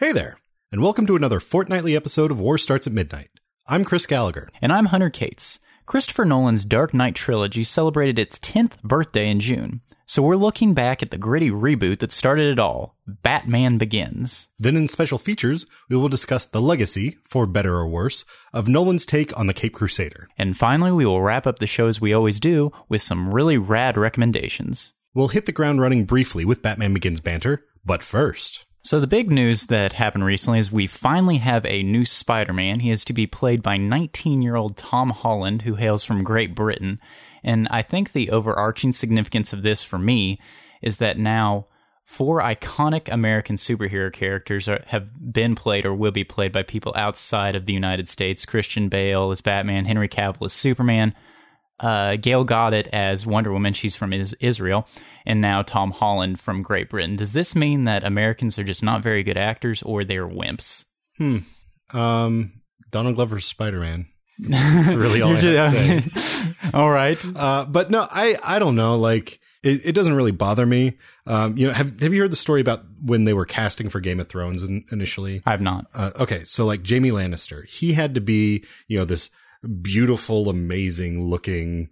Hey there, and welcome to another fortnightly episode of War Starts at Midnight. I'm Chris Gallagher. And I'm Hunter Cates. Christopher Nolan's Dark Knight trilogy celebrated its 10th birthday in June. So we're looking back at the gritty reboot that started it all Batman Begins. Then, in special features, we will discuss the legacy, for better or worse, of Nolan's take on the Cape Crusader. And finally, we will wrap up the show as we always do with some really rad recommendations. We'll hit the ground running briefly with Batman Begins banter, but first. So, the big news that happened recently is we finally have a new Spider Man. He is to be played by 19 year old Tom Holland, who hails from Great Britain. And I think the overarching significance of this for me is that now four iconic American superhero characters are, have been played or will be played by people outside of the United States. Christian Bale as Batman, Henry Cavill as Superman, uh, Gal Gadot as Wonder Woman. She's from is- Israel and now Tom Holland from Great Britain. Does this mean that Americans are just not very good actors or they're wimps? Hmm. Um, Donald Glover's Spider Man. That's really all I have to say. all right. Uh, but no, I, I don't know. Like, it, it doesn't really bother me. Um, you know, have have you heard the story about when they were casting for Game of Thrones in, initially? I have not. Uh, okay, so like Jaime Lannister, he had to be, you know, this beautiful, amazing looking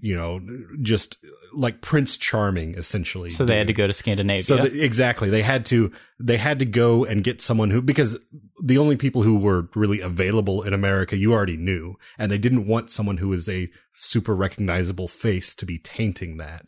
you know, just like Prince Charming, essentially. So they had to go to Scandinavia. So the, exactly, they had to they had to go and get someone who because the only people who were really available in America you already knew, and they didn't want someone who was a super recognizable face to be tainting that.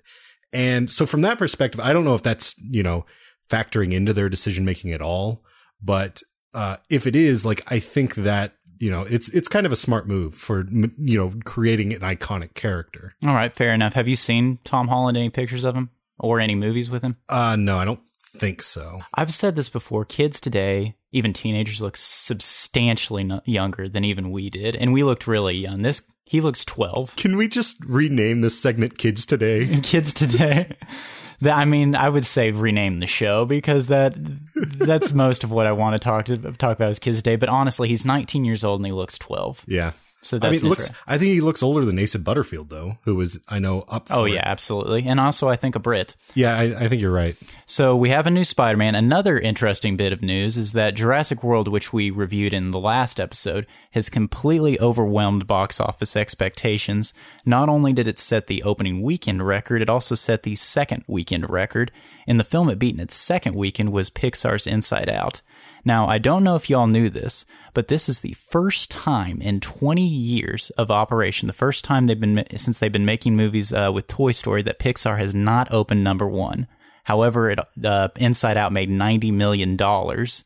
And so from that perspective, I don't know if that's you know factoring into their decision making at all, but uh, if it is, like I think that you know, it's it's kind of a smart move for you know creating an iconic character. All right, fair enough. Have you seen Tom Holland? Any pictures of him or any movies with him? Uh, no, I don't think so. I've said this before. Kids today, even teenagers, look substantially younger than even we did, and we looked really young. This he looks twelve. Can we just rename this segment "Kids Today"? Kids Today. That, I mean, I would say rename the show because that that's most of what I want to talk to talk about as kids today. But honestly, he's 19 years old and he looks 12. Yeah. So that's I mean, looks. I think he looks older than Asa Butterfield, though, who was I know up. oh yeah, absolutely, and also I think a Brit. Yeah, I, I think you're right. So we have a new Spider-Man. Another interesting bit of news is that Jurassic World, which we reviewed in the last episode, has completely overwhelmed box office expectations. Not only did it set the opening weekend record, it also set the second weekend record. In the film it beat in its second weekend was Pixar's Inside Out. Now, I don't know if y'all knew this, but this is the first time in 20 years of operation, the first time they've been since they've been making movies uh, with Toy Story that Pixar has not opened number one. However, it, uh, Inside Out made 90 million dollars.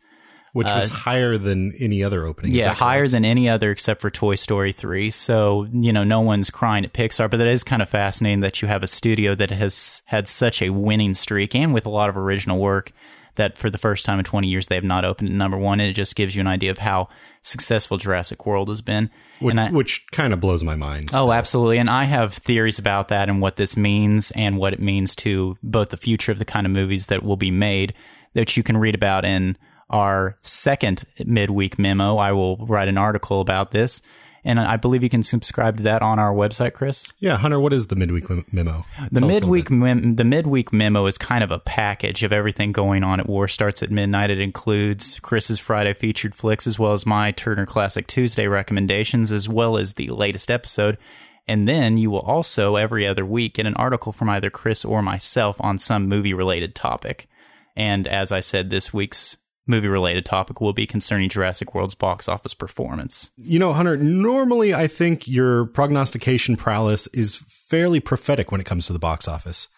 Which was uh, higher than any other opening. Yeah, higher than any other except for Toy Story 3. So, you know, no one's crying at Pixar, but that is kind of fascinating that you have a studio that has had such a winning streak and with a lot of original work that for the first time in 20 years they have not opened at number one, and it just gives you an idea of how successful Jurassic World has been. Which, which kind of blows my mind. Oh, still. Oh, absolutely. And I have theories about that and what this means and what it means to both the future of the kind of movies that will be made that you can read about in our second midweek memo. I will write an article about this and I believe you can subscribe to that on our website, Chris. Yeah, Hunter, what is the midweek memo? The Tell midweek mem- the midweek memo is kind of a package of everything going on at War Starts at Midnight. It includes Chris's Friday featured flicks as well as my Turner Classic Tuesday recommendations as well as the latest episode. And then you will also every other week get an article from either Chris or myself on some movie related topic. And as I said, this week's movie related topic will be concerning Jurassic World's box office performance. You know, Hunter, normally I think your prognostication prowess is fairly prophetic when it comes to the box office.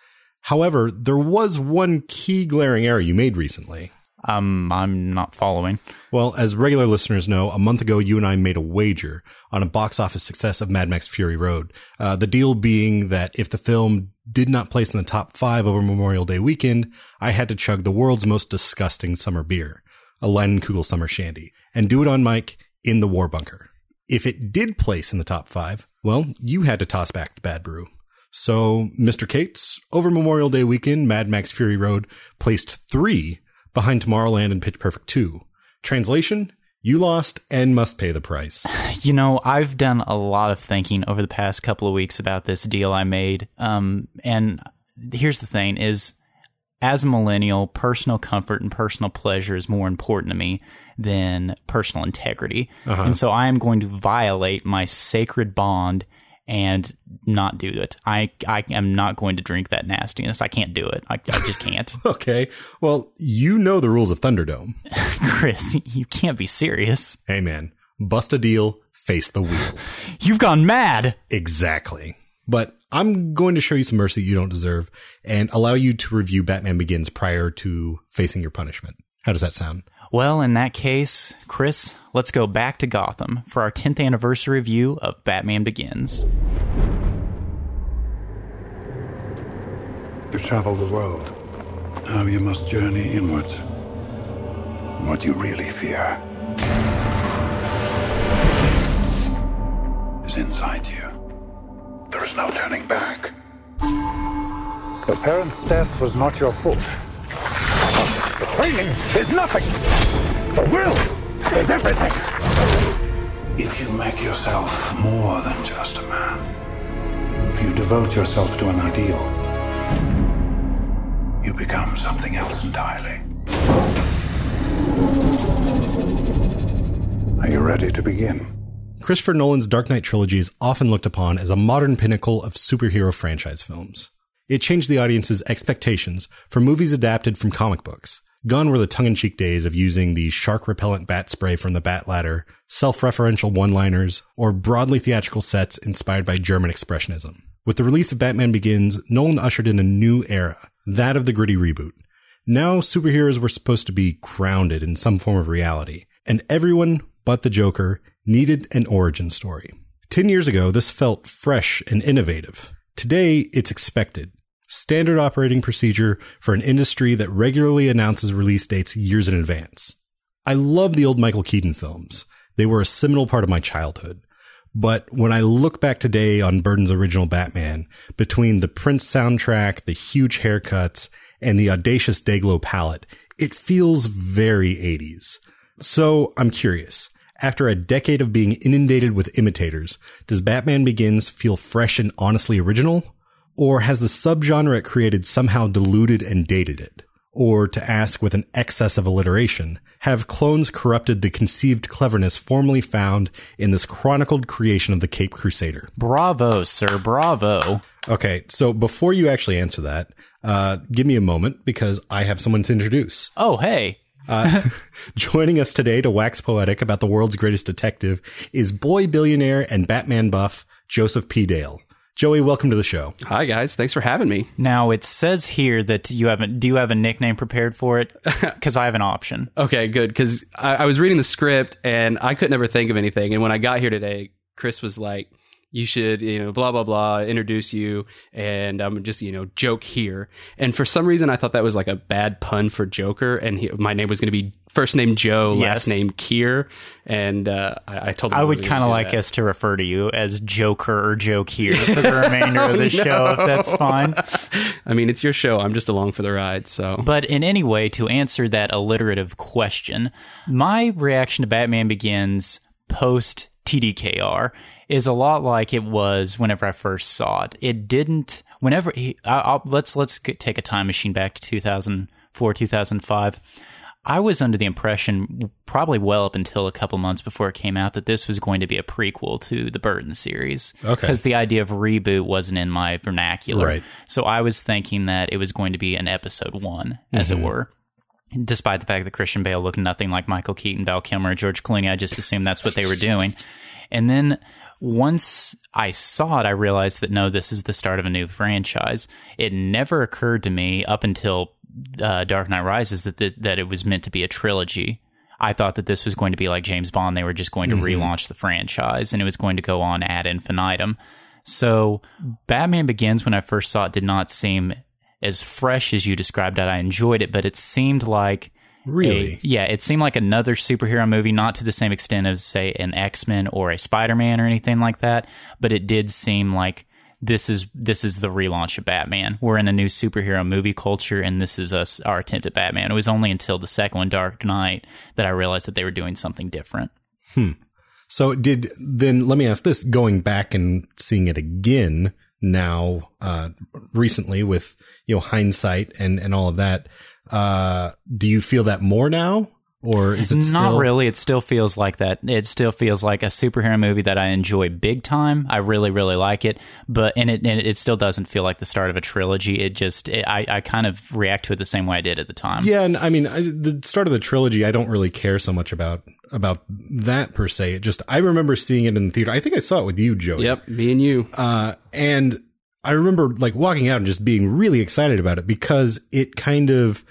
However, there was one key glaring error you made recently. Um, I'm not following. Well, as regular listeners know, a month ago you and I made a wager on a box office success of Mad Max Fury Road. Uh, the deal being that if the film did not place in the top five over Memorial Day weekend, I had to chug the world's most disgusting summer beer, a Leinenkugel Summer Shandy, and do it on mic in the war bunker. If it did place in the top five, well, you had to toss back the bad brew. So, Mr. Cates, over Memorial Day weekend, Mad Max Fury Road placed three behind Tomorrowland and Pitch Perfect 2. Translation, you lost and must pay the price. You know, I've done a lot of thinking over the past couple of weeks about this deal I made. Um, and here's the thing is as a millennial, personal comfort and personal pleasure is more important to me than personal integrity. Uh-huh. And so I am going to violate my sacred bond and not do it. I, I am not going to drink that nastiness. I can't do it. I, I just can't. Okay. Well, you know the rules of Thunderdome. Chris, you can't be serious. Hey, man, bust a deal, face the wheel. You've gone mad. Exactly. But I'm going to show you some mercy you don't deserve and allow you to review Batman Begins prior to facing your punishment. How does that sound? Well, in that case, Chris, let's go back to Gotham for our 10th anniversary review of Batman Begins. You travel the world. Now you must journey inwards. What you really fear is inside you. There is no turning back. Your parents' death was not your fault. The training is nothing. The will is everything. If you make yourself more than just a man, if you devote yourself to an ideal, you become something else entirely. Are you ready to begin? Christopher Nolan's Dark Knight trilogy is often looked upon as a modern pinnacle of superhero franchise films. It changed the audience's expectations for movies adapted from comic books. Gone were the tongue-in-cheek days of using the shark repellent bat spray from the bat ladder, self-referential one-liners, or broadly theatrical sets inspired by German expressionism. With the release of Batman Begins, Nolan ushered in a new era, that of the gritty reboot. Now superheroes were supposed to be grounded in some form of reality, and everyone but the Joker needed an origin story. Ten years ago, this felt fresh and innovative. Today, it's expected. Standard operating procedure for an industry that regularly announces release dates years in advance. I love the old Michael Keaton films. They were a seminal part of my childhood. But when I look back today on Burton's original Batman, between the Prince soundtrack, the huge haircuts, and the audacious Dayglow palette, it feels very 80s. So I'm curious. After a decade of being inundated with imitators, does Batman Begins feel fresh and honestly original? Or has the subgenre it created somehow diluted and dated it? Or to ask with an excess of alliteration, have clones corrupted the conceived cleverness formerly found in this chronicled creation of the Cape Crusader? Bravo, sir. Bravo. Okay, so before you actually answer that, uh, give me a moment because I have someone to introduce. Oh, hey. Uh, joining us today to wax poetic about the world's greatest detective is boy billionaire and Batman buff Joseph P. Dale. Joey, welcome to the show. Hi guys, thanks for having me. Now it says here that you haven't. Do you have a nickname prepared for it? Because I have an option. Okay, good because I, I was reading the script and I could never think of anything. And when I got here today, Chris was like, "You should, you know, blah blah blah, introduce you," and I'm just, you know, joke here. And for some reason, I thought that was like a bad pun for Joker, and he, my name was going to be first name Joe, Yes. last name Kerr, and uh, I, I told him I would kind of like that. us to refer to you as Joker or Joke here for the remainder of the show, if that's fine. I mean, it's your show. I'm just along for the ride. So But in any way, to answer that alliterative question, my reaction to Batman Begins post TDKR is a lot like it was whenever I first saw it. It didn't. Whenever he, I, let's let's take a time machine back to 2004, 2005. I was under the impression, probably well up until a couple months before it came out, that this was going to be a prequel to the Burton series. Okay. Because the idea of reboot wasn't in my vernacular. Right. So I was thinking that it was going to be an episode one, as it mm-hmm. were. Despite the fact that Christian Bale looked nothing like Michael Keaton, Val Kilmer, George Clooney, I just assumed that's what they were doing. And then once I saw it, I realized that no, this is the start of a new franchise. It never occurred to me up until uh, Dark Knight Rises that th- that it was meant to be a trilogy. I thought that this was going to be like James Bond; they were just going to relaunch the franchise, and it was going to go on ad infinitum. So, Batman Begins, when I first saw it, did not seem as fresh as you described it. I enjoyed it, but it seemed like Really? a- yeah, it seemed like another superhero movie, not to the same extent as say an X Men or a Spider Man or anything like that, but it did seem like this is this is the relaunch of Batman. We're in a new superhero movie culture, and this is us our attempt at Batman. It was only until the second one, Dark Knight, that I realized that they were doing something different. Hmm. So did then let me ask this: going back and seeing it again, now uh, recently with you know hindsight and and all of that. Uh, do you feel that more now, or is it Not still really. It still feels like that. It still feels like a superhero movie that I enjoy big time. I really, really like it, but and it and it still doesn't feel like the start of a trilogy. It just it, I I kind of react to it the same way I did at the time. Yeah, and I mean I, the start of the trilogy. I don't really care so much about about that per se. It just I remember seeing it in the theater. I think I saw it with you, Joey. Yep, me and you. Uh, and I remember like walking out and just being really excited about it because it kind of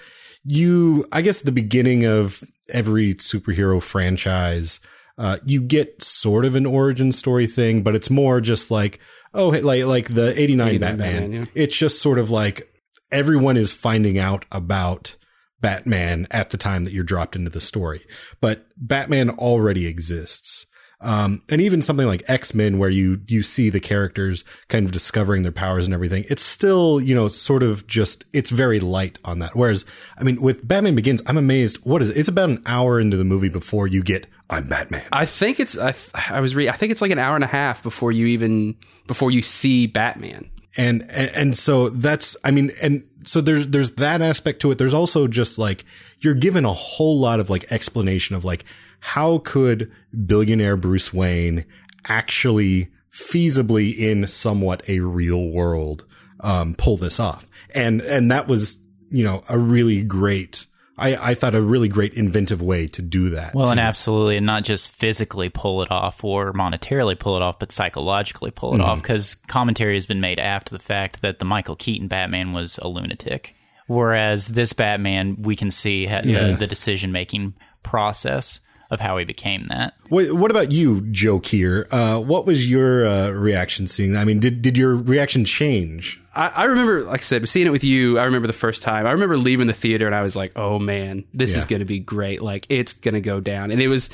you I guess the beginning of every superhero franchise uh, you get sort of an origin story thing, but it's more just like oh hey, like like the 89, 89 Batman. Batman, yeah. It's just sort of like everyone is finding out about Batman at the time that you're dropped into the story. But Batman already exists. Um, and even something like X-Men where you, you see the characters kind of discovering their powers and everything, it's still, you know, sort of just, it's very light on that. Whereas, I mean, with Batman Begins, I'm amazed. What is it? It's about an hour into the movie before you get, I'm Batman. I think it's I, I was re- I think it's like an hour and a half before you even before you see Batman. and and, and so that's i mean and so there's there's that aspect to it there's also just like you're given a whole lot of like explanation of like how could billionaire bruce wayne actually feasibly in somewhat a real world um pull this off and and that was you know a really great I, I thought a really great inventive way to do that. Well, and absolutely, and not just physically pull it off or monetarily pull it off, but psychologically pull it off. Because commentary has been made after the fact that the Michael Keaton Batman was a lunatic, whereas this Batman, we can see ha- Yeah. the, the decision making process of how he became that. What, what about you, Joe Kerr? Uh, what was your uh, reaction seeing? I mean, did did your reaction change? I, I remember, like I said, seeing it with you. I remember the first time. I remember leaving the theater and I was like, "Oh man, this is going to be great! Like it's going to go down." And it was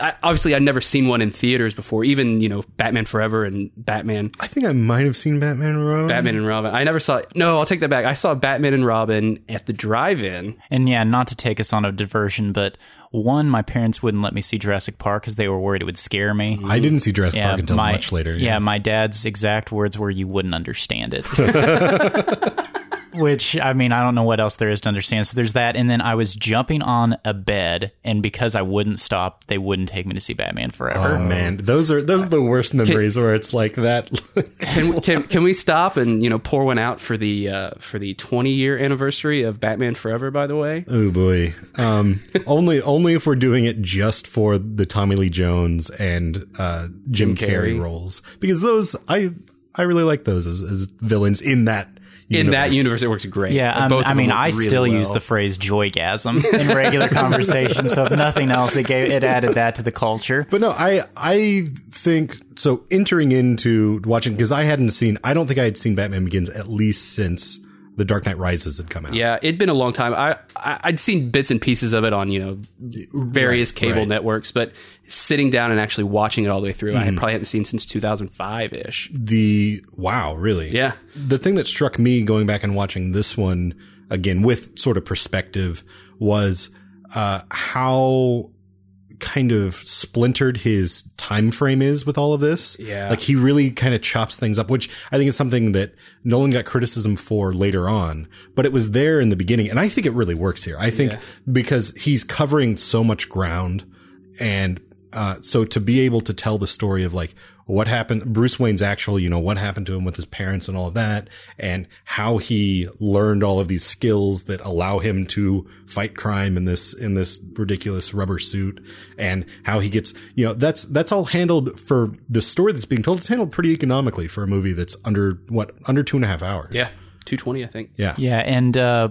I, obviously I'd never seen one in theaters before. Even you know Batman Forever and Batman, I think I might have seen Batman and Robin. Batman and Robin. I never saw. No, I'll take that back. I saw Batman and Robin at the drive-in. And yeah, not to take us on a diversion, but one, my parents wouldn't let me see Jurassic Park because they were worried it would scare me. I didn't see Jurassic Yeah, Park until my, much later. Yeah. my dad's exact words were, "You wouldn't understand it." Which I mean, I don't know what else there is to understand. So there's that, and then I was jumping on a bed, and because I wouldn't stop, they wouldn't take me to see Batman Forever. Oh man, those are those are the worst memories where it's like that. Can, can can we stop and you know pour one out for the uh, for the 20 year anniversary of Batman Forever? By the way, oh boy, um, only only if we're doing it just for the Tommy Lee Jones and uh, Jim, Jim Carrey. Carrey. roles because those I I really like those as, as villains in that in that universe, it works great. Yeah, um, both I mean, I really still use the phrase "joygasm" in regular conversation. So if nothing else, it gave it added that to the culture. But no, I I think so. Entering into watching because I hadn't seen. I don't think I had seen Batman Begins at least since The Dark Knight Rises had come out. Yeah, it'd been a long time. I, I I'd seen bits and pieces of it on you know various Right, cable right. networks, but sitting down and actually watching it all the way through, I Mm-hmm. probably hadn't seen since 2005 ish. The wow, really? Yeah. The thing that struck me going back and watching this one again with sort of perspective was uh, how kind of splintered his time frame is with all of this. Yeah. Like he really kind of chops things up, which I think is something that Nolan got criticism for later on, but it was there in the beginning. And I think it really works here. I think because he's covering so much ground and uh, so to be able to tell the story of like what happened, Bruce Wayne's actual, you know, what happened to him with his parents and all of that, and how he learned all of these skills that allow him to fight crime in this in this ridiculous rubber suit, and how he gets, you know, that's that's all handled for the story that's being told. It's handled pretty economically for a movie that's under what under two and a half hours. Yeah, 220, I think. yeah, Yeah, and uh,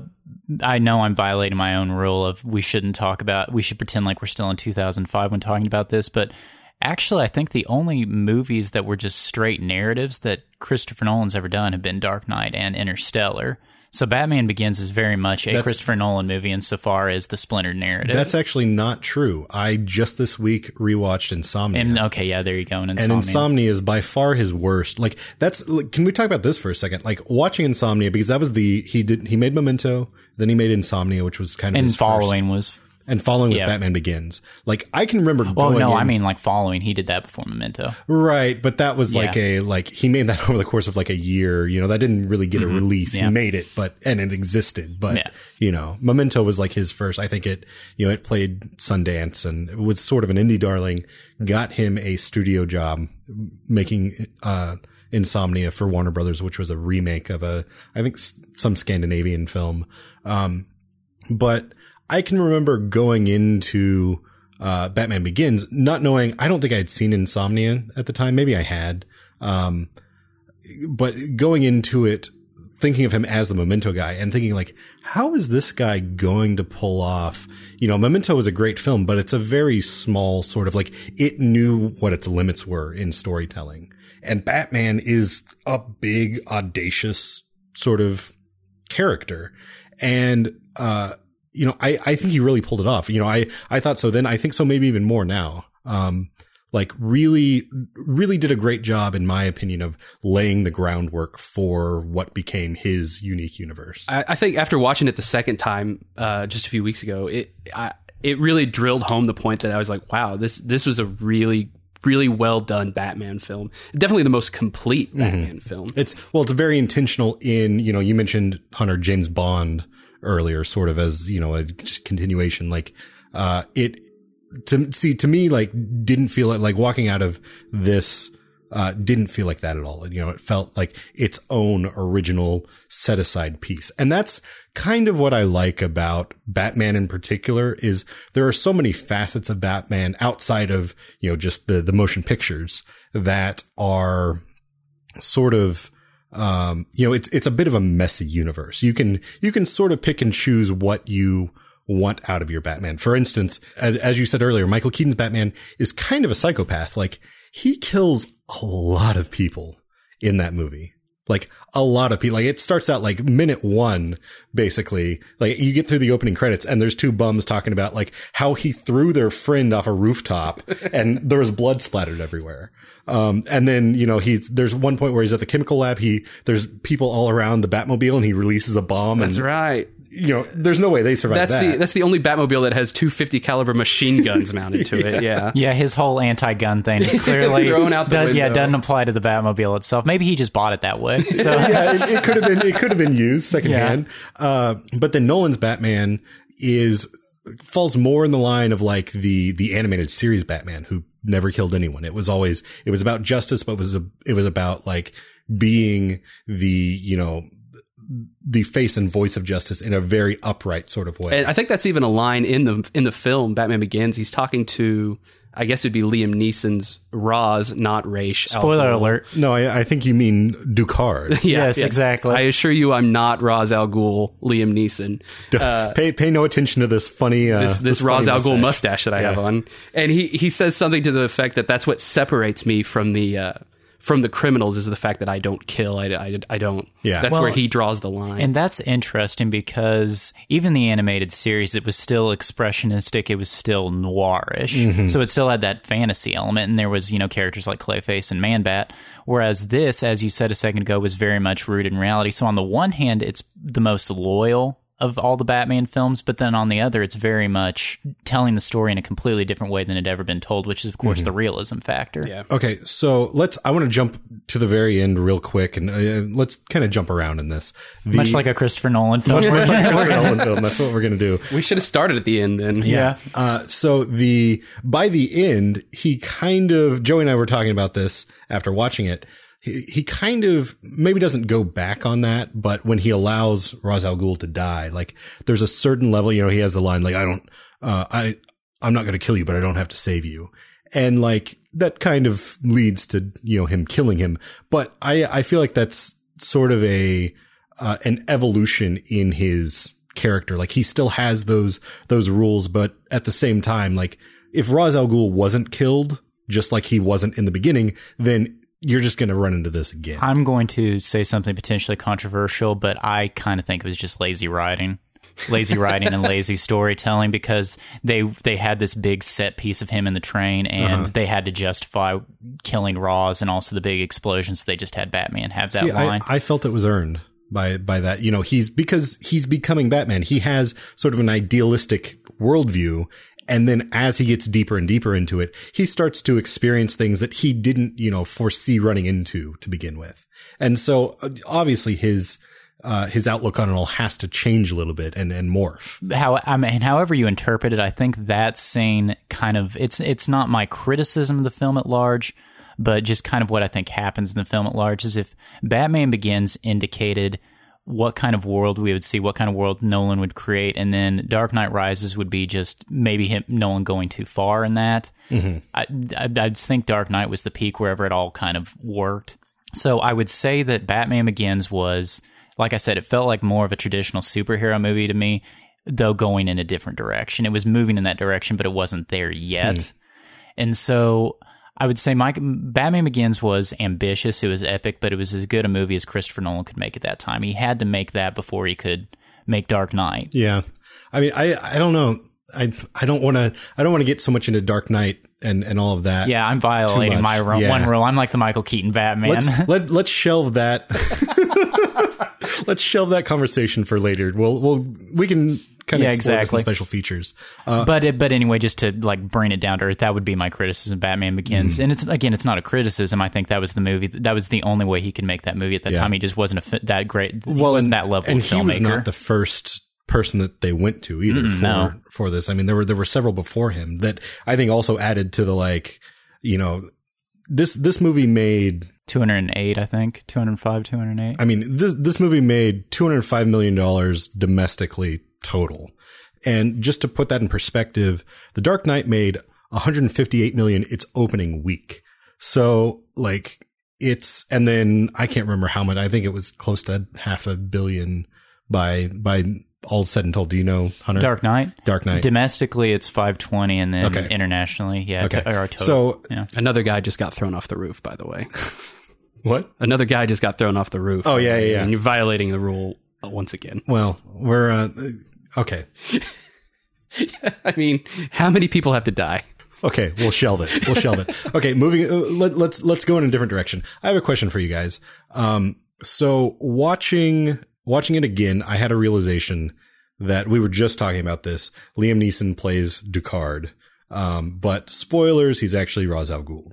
I know I'm violating my own rule of we shouldn't talk about. We should pretend like we're still in 2005 when talking about this, but. Actually, I think the only movies that were just straight narratives that Christopher Nolan's ever done have been Dark Knight and Interstellar. So Batman Begins is very much a That's- Christopher Nolan movie insofar as the splintered narrative. That's actually not true. I just this week rewatched Insomnia. and okay, yeah, there you go. And and Insomnia. insomnia is by far his worst like that's like, can we talk about this for a second like watching insomnia because that was the he did he made memento then he made insomnia which was kind of and his following was and following was Yeah. Batman Begins. Like I can remember Well, no, in- I mean like following. He did that before Memento. Right, but that was like a like he made that over the course of like a year. You know, that didn't really get a release. Mm-hmm. Yeah. He made it, but and it existed. But Yeah. you know, Memento was like his first. I think it you know it played Sundance and it was sort of an indie darling. Got him a studio job making uh Insomnia for Warner Brothers, which was a remake of a I think s- some Scandinavian film. Um, but I can remember going into uh, Batman Begins, not knowing. I don't think I had seen Insomnia at the time. Maybe I had, um, but going into it, thinking of him as the Memento guy and thinking like, how is this guy going to pull off? You know, Memento is a great film, but it's a very small sort of like it knew what its limits were in storytelling. And Batman is a big, audacious sort of character. And, uh, you know, I, I think he really pulled it off. You know, I, I thought so then. I think so maybe even more now. Um, like really, really did a great job, in my opinion, of laying the groundwork for what became his unique universe. I, I think after watching it the second time, uh, just a few weeks ago, it I, it really drilled home the point that I was like, wow, this this was a really really well done Batman film. Definitely the most complete Batman film. It's well, it's very intentional in you know you mentioned Hunter James Bond earlier, sort of as you know a just continuation. Like uh, it to see to me like didn't feel like like walking out of this uh, didn't feel like that at all. You know, it felt like its own original set aside piece, and that's kind of what I like about Batman in particular. Is there are so many facets of Batman outside of you know just the the motion pictures that are sort of um, you know, it's it's a bit of a messy universe. You can you can sort of pick and choose what you want out of your Batman. For instance, as, as you said earlier, Michael Keaton's Batman is kind of a psychopath. Like he kills a lot of people in that movie. Like a lot of people. Like it starts out like minute one, basically. Like you get through the opening credits and there's two bums talking about like how he threw their friend off a rooftop and there was blood splattered everywhere. Um, and then, you know, he's, there's one point where he's at the chemical lab. He, there's people all around the Batmobile and he releases a bomb. That's and, right. you know, there's no way they survive That's that. the that's the only Batmobile that has two 50 caliber machine guns mounted to it. Yeah. Yeah, his whole anti-gun thing is clearly Thrown out the does, yeah window. doesn't apply to the Batmobile itself. Maybe he just bought it that way. So yeah, it, it could have been, it could have been used secondhand. Uh, but then Nolan's Batman is, falls more in the line of like the, the animated series Batman who never killed anyone. It was always, it was about justice, but it was, a, it was about like being the, you know, the face and voice of justice in a very upright sort of way. And I think that's even a line in the in the film Batman Begins. He's talking to I guess it'd be Liam Neeson's Roz, not Raish. Al spoiler Ghul. alert. no, I, I think you mean Ducard. Yeah, Yes, yeah. exactly. I assure you, I'm not Ra's al Ghul, Liam Neeson. pay, pay no attention to this funny, uh, This, this funny Ra's al Ghul mustache. mustache that I have on, and he he says something to the effect that that's what separates me from the uh, from the criminals is the fact that I don't kill. I, I, I don't. Yeah. that's Well, where he draws the line. And that's interesting because even the animated series, it was still expressionistic. It was still noirish. Mm-hmm. So it still had that fantasy element. And there was, you know, characters like Clayface and Man-Bat. Whereas this, as you said a second ago, was very much rooted in reality. So on the one hand, it's the most loyal of all the Batman films, but then on the other, it's very much telling the story in a completely different way than it had ever been told, which is, of course, the realism factor. yeah. Okay, so let's. I want to jump to the very end real quick, and uh, let's kind of jump around in this. The, Much like a Christopher Nolan film. much like a Christopher Nolan film. That's what we're gonna do. We should have started at the end then. yeah. Uh, so the by the end, he kind of Joey and I were talking about this after watching it. He, he kind of maybe doesn't go back on that, but when he allows Ra's al Ghul to die, like there's a certain level, you know, he has the line like, "I don't, uh, I, I'm not going to kill you, but I don't have to save you," and like that kind of leads to you know him killing him. But I I feel like that's sort of a uh, an evolution in his character. Like he still has those those rules, but at the same time, like if Ra's al Ghul wasn't killed, just like he wasn't in the beginning, then you're just going to run into this again. I'm going to say something potentially controversial, but I kind of think it was just lazy writing. Lazy writing and lazy storytelling because they they had this big set piece of him in the train and Uh-huh. they had to justify killing Roz and also the big explosions. So they just had Batman have that See, I, line. I felt it was earned. by by that. You know, he's because he's becoming Batman. He has sort of an idealistic worldview. And then as he gets deeper and deeper into it, he starts to experience things that he didn't, you know, foresee running into to begin with. And so uh, obviously his, uh, his outlook on it all has to change a little bit and, and morph. how I mean, however you interpret it, I think that scene kind of it's it's not my criticism of the film at large, but just kind of what I think happens in the film at large is if Batman Begins indicated what kind of world we would see, what kind of world Nolan would create, and then Dark Knight Rises would be just maybe him Nolan going too far in that. Mm-hmm. I, I I just think Dark Knight was the peak wherever it all kind of worked. So I would say that Batman Begins was, like I said, it felt like more of a traditional superhero movie to me, though going in a different direction. It was moving in that direction, but it wasn't there yet. Hmm. And so I would say my Batman Begins was ambitious. It was epic, but it was as good a movie as Christopher Nolan could make at that time. He had to make that before he could make Dark Knight. Yeah. I mean, I, I don't know. I, I don't want to, I don't want to get so much into Dark Knight and, and all of that. Yeah, I'm violating my ru- Yeah. one rule. I'm like the Michael Keaton Batman. Let's, let, let's shelve that. let's shelve that conversation for later. We'll, we'll, we can kind of Yeah, exactly. special features. Uh, but it, but anyway, just to like bring it down to earth, that would be my criticism. of Batman Begins, Mm-hmm. and it's again, it's not a criticism. I think that was the movie. That was the only way he could make that movie at that Yeah. time. He just wasn't a that great. Well, wasn't and, that level and he filmmaker. was not the first person that they went to either for, no. for this. I mean, there were, there were several before him that I think also added to the like, you know, this, this movie made 208, I think. 205, 208. I mean, this this movie made two hundred five million dollars domestically total, and just to put that in perspective, The Dark Knight made one hundred fifty eight million its opening week. So like it's, and then I can't remember how much. I think it was close to half a billion by by all said and told. Do you know Hunter? Dark Knight. Dark Knight. Domestically, it's 520, and then Okay. internationally, yeah, Okay. to- or total. So yeah. Another guy just got thrown off the roof, by the way. what? Another guy just got thrown off the roof. Oh, yeah, yeah, yeah. And you're violating the rule uh, once again. Well, we're uh, okay. I mean, how many people have to die? Okay, we'll shelve it. We'll shelve it. Okay, moving. Uh, let, let's let's go in a different direction. I have a question for you guys. Um, so watching watching it again, I had a realization that we were just talking about this. Liam Neeson plays Ducard, um, but spoilers, he's actually Ra's al Ghul.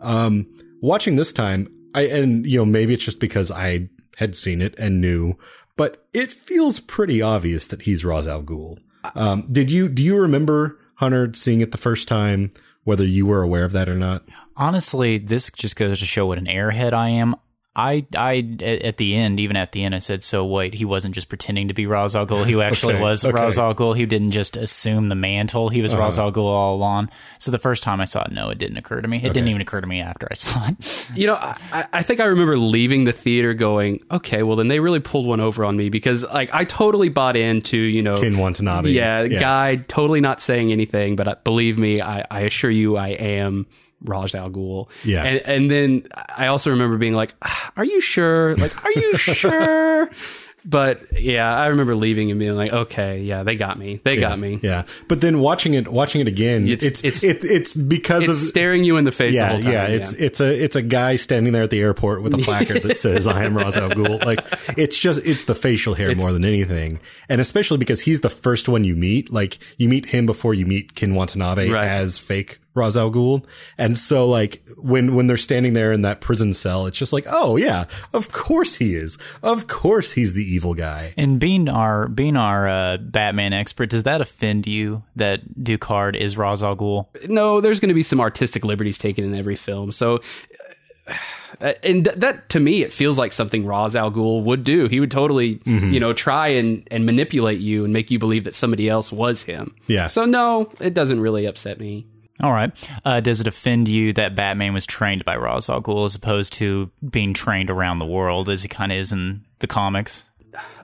Um, watching this time, I and you know maybe it's just because I had seen it and knew, but it feels pretty obvious that he's Ra's al Ghul. Um, did you do you remember Hunter seeing it the first time? Whether you were aware of that or not? Honestly, this just goes to show what an airhead I am. I, I, at at the end, even at the end, I said, so wait, he wasn't just pretending to be Ra's al Ghul. He actually Okay, was okay. Ra's al Ghul. He didn't just assume the mantle. He was Ra's al Ghul all along. So the first time I saw it, no, it didn't occur to me. It didn't even occur to me after I saw it. You know, I, I- I think I remember leaving the theater going, okay, well, then they really pulled one over on me because, like, I totally bought into, you know, Ken Watanabe. yeah, guy totally not saying anything, but uh, believe me, I, I assure you, I am Ra's al Ghul. Yeah. and and then I also remember being like, "Ah, "Are you sure? Like, are you sure?" But yeah, I remember leaving and being like, "Okay, yeah, they got me. They got me." Yeah, but then watching it, watching it again, it's It's- it's it's- it's, it's because It's of staring you in the face the yeah, whole time. yeah. It's it's a it's a guy standing there at the airport with a placard that says "I am Ra's al Ghul." Like it's just it's the facial hair more than anything, and especially because he's the first one you meet. Like you meet him before you meet Ken Watanabe Right. as fake Ra's al Ghul, and so like when when they're standing there in that prison cell, it's just like, oh yeah, of course he is, of course he's the evil guy. And being our being our uh, Batman expert, does that offend you that Ducard is Ra's al Ghul? no, there's going to be some artistic liberties taken in every film. So, uh, and that to me, it feels like something Ra's al Ghul would do. He would totally, Mm-hmm. you know, try and and manipulate you and make you believe that somebody else was him. Yeah. So no, it doesn't really upset me. All right. Uh, does it offend you that Batman was trained by Ra's al Ghul as opposed to being trained around the world as he kind of is in the comics?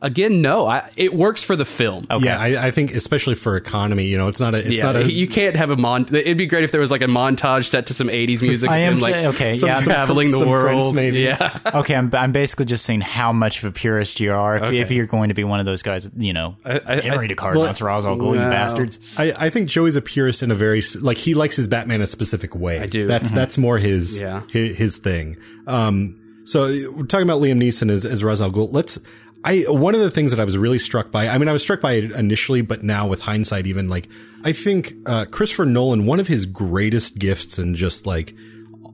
Again, no, I, it works for the film. Yeah, I, I think especially for economy, you know, it's not a it's yeah, not a you can't have a mon. It'd be great if there was like a montage set to some '80s music. I am him, like okay. some- yeah, I'm- some- traveling the some world. Maybe. Yeah, okay. I'm, I'm basically just saying how much of a purist you are. If, if you're going to be one of those guys, you know, I- Henry Ducard, well, not Ra's al Ghul, you well, bastards. I, I think Joey's a purist in a very like he likes his Batman a specific way. I do. That's that's more his, Yeah. his his thing. Um, so we're talking about Liam Neeson as as Ra's al Ghul. Let's. I one of the things that I was really struck by. I mean, I was struck by it initially, but now with hindsight, even like I think uh, Christopher Nolan, one of his greatest gifts and just like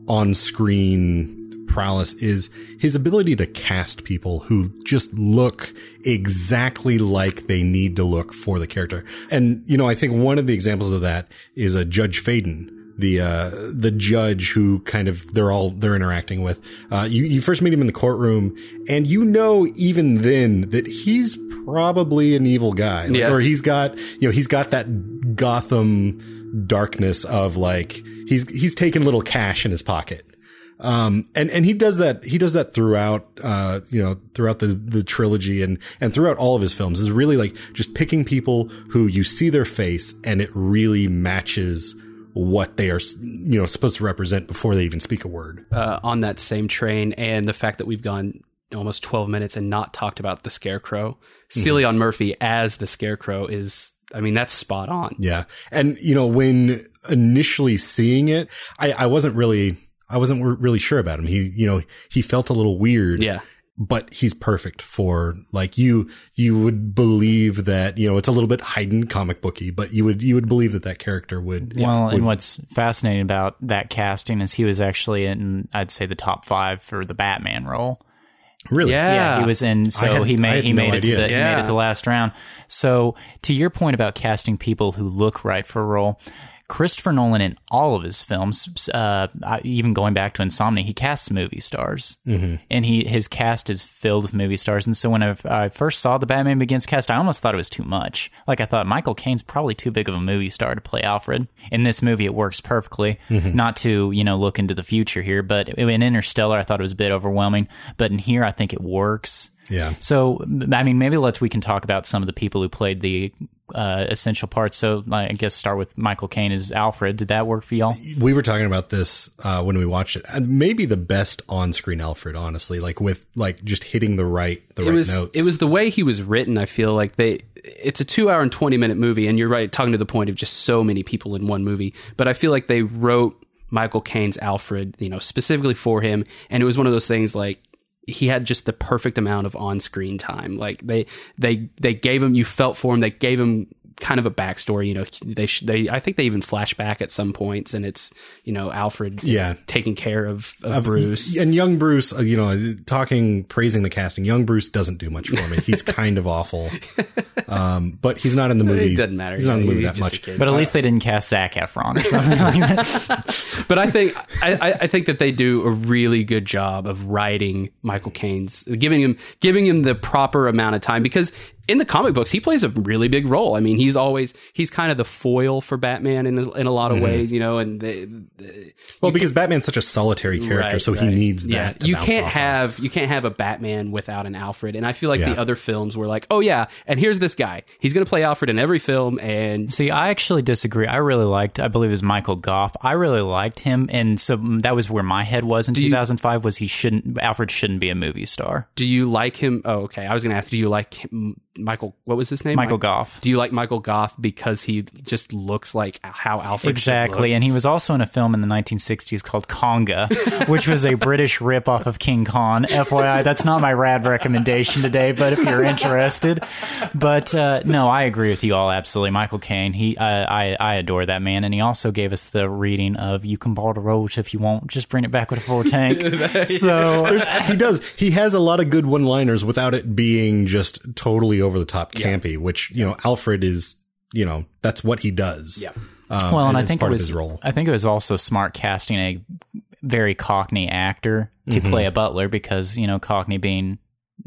on screen prowess is his ability to cast people who just look exactly like they need to look for the character. And you know, I think one of the examples of that is a Judge Faden the uh, the judge who kind of they're all they're interacting with. Uh, you you first meet him in the courtroom, and you know even then that he's probably an evil guy, like, Yeah. or he's got you know he's got that Gotham darkness of like he's he's taking little cash in his pocket. Um, and, and he does that, he does that throughout, uh, you know, throughout the, the trilogy and, and throughout all of his films is really like just picking people who you see their face and it really matches what they are, you know, supposed to represent before they even speak a word. uh, on that same train, and the fact that we've gone almost 12 minutes and not talked about the Scarecrow. Cillian Murphy as the Scarecrow is, I mean, that's spot on. Yeah. And, you know, when initially seeing it, I, I wasn't really, I wasn't really sure about him. He, you know, he felt a little weird. Yeah. But he's perfect for like you. You would believe that you know it's a little bit heightened comic booky, but you would you would believe that that character would. Well, would- and what's fascinating about that casting is he was actually in, I'd say, the top five for the Batman role. really, Yeah. Yeah, he was in. So had- he made had he no made it idea. to the he made it to the last round. So to your point about casting people who look right for a role, Christopher Nolan in all of his films, uh, even going back to Insomnia, he casts movie stars, mm-hmm. and he his cast is filled with movie stars. And so when I, I first saw the Batman Begins cast, I almost thought it was too much. Like I thought Michael Caine's probably too big of a movie star to play Alfred. In this movie, it works perfectly. Not to you know look into the future here, but in Interstellar, I thought it was a bit overwhelming. But in here, I think it works. Yeah. So, I mean, maybe let's we can talk about some of the people who played the uh, essential parts. So, I guess start with Michael Caine as Alfred. Did that work for y'all? we were talking about this uh, when we watched it, and maybe the best on-screen Alfred, honestly, like with like just hitting the right the It right was notes. it was the way he was written. I feel like they it's a two hour and twenty minute movie, and you're right, talking to the point of just so many people in one movie. But I feel like they wrote Michael Caine's Alfred, you know, specifically for him, and it was one of those things like he had just the perfect amount of on screen time. Like they they they gave him, you felt for him. They gave him kind of a backstory. You know, they sh- they I think they even flash back at some points, and it's you know Alfred Yeah. taking care of, of Bruce. and young Bruce, uh, you know, talking praising the casting. Young Bruce doesn't do much for me. He's kind of awful, um, but he's not in the movie. It doesn't matter. He's not in the movie he's that much. But at least they didn't cast Zac Efron or something like that. but I think I, I- I think that they do a really good job of writing Michael Caine's, giving him giving him the proper amount of time because in the comic books he plays a really big role. I mean, he's always he's kind of the foil for Batman in a, in a lot of mm-hmm. ways, you know. And they, Well, because Batman's such a solitary character, Right, so he right. needs that. Yeah, to you can't off of. have you can't have a Batman without an Alfred, and I feel like Yeah. the other films were like, oh yeah, and here's this guy, he's gonna play Alfred in every film, and See, I actually disagree. I really liked, I believe it was Michael Gough. I really liked him. And so mm, that was where my head was in 2005 was he shouldn't, Alfred shouldn't be a movie star. do you like him? Oh, okay. I was gonna ask, do you like him, Michael? What was his name? Michael Mike- Gough. Do you like Michael Gough because he just looks like how Alfred Exactly. look? And he was also in a film in the 1960s called Konga, which was a British ripoff of King Kong. FYI, that's not my rad recommendation today, but if you're interested. But uh, no, I agree with you all absolutely. Michael Caine, he, uh, I, I adore that man. And he also gave us the reading of You Can Borrow the Roach if you want, just bring it back with a full tank. so he does. He has a lot of good one-liners without it being just totally over the top campy. Which you know, Alfred is. You know, that's what he does. Yeah. Um, well, and I think part it of was his role. I think it was also smart casting a very Cockney actor to Mm-hmm. play a butler because you know Cockney being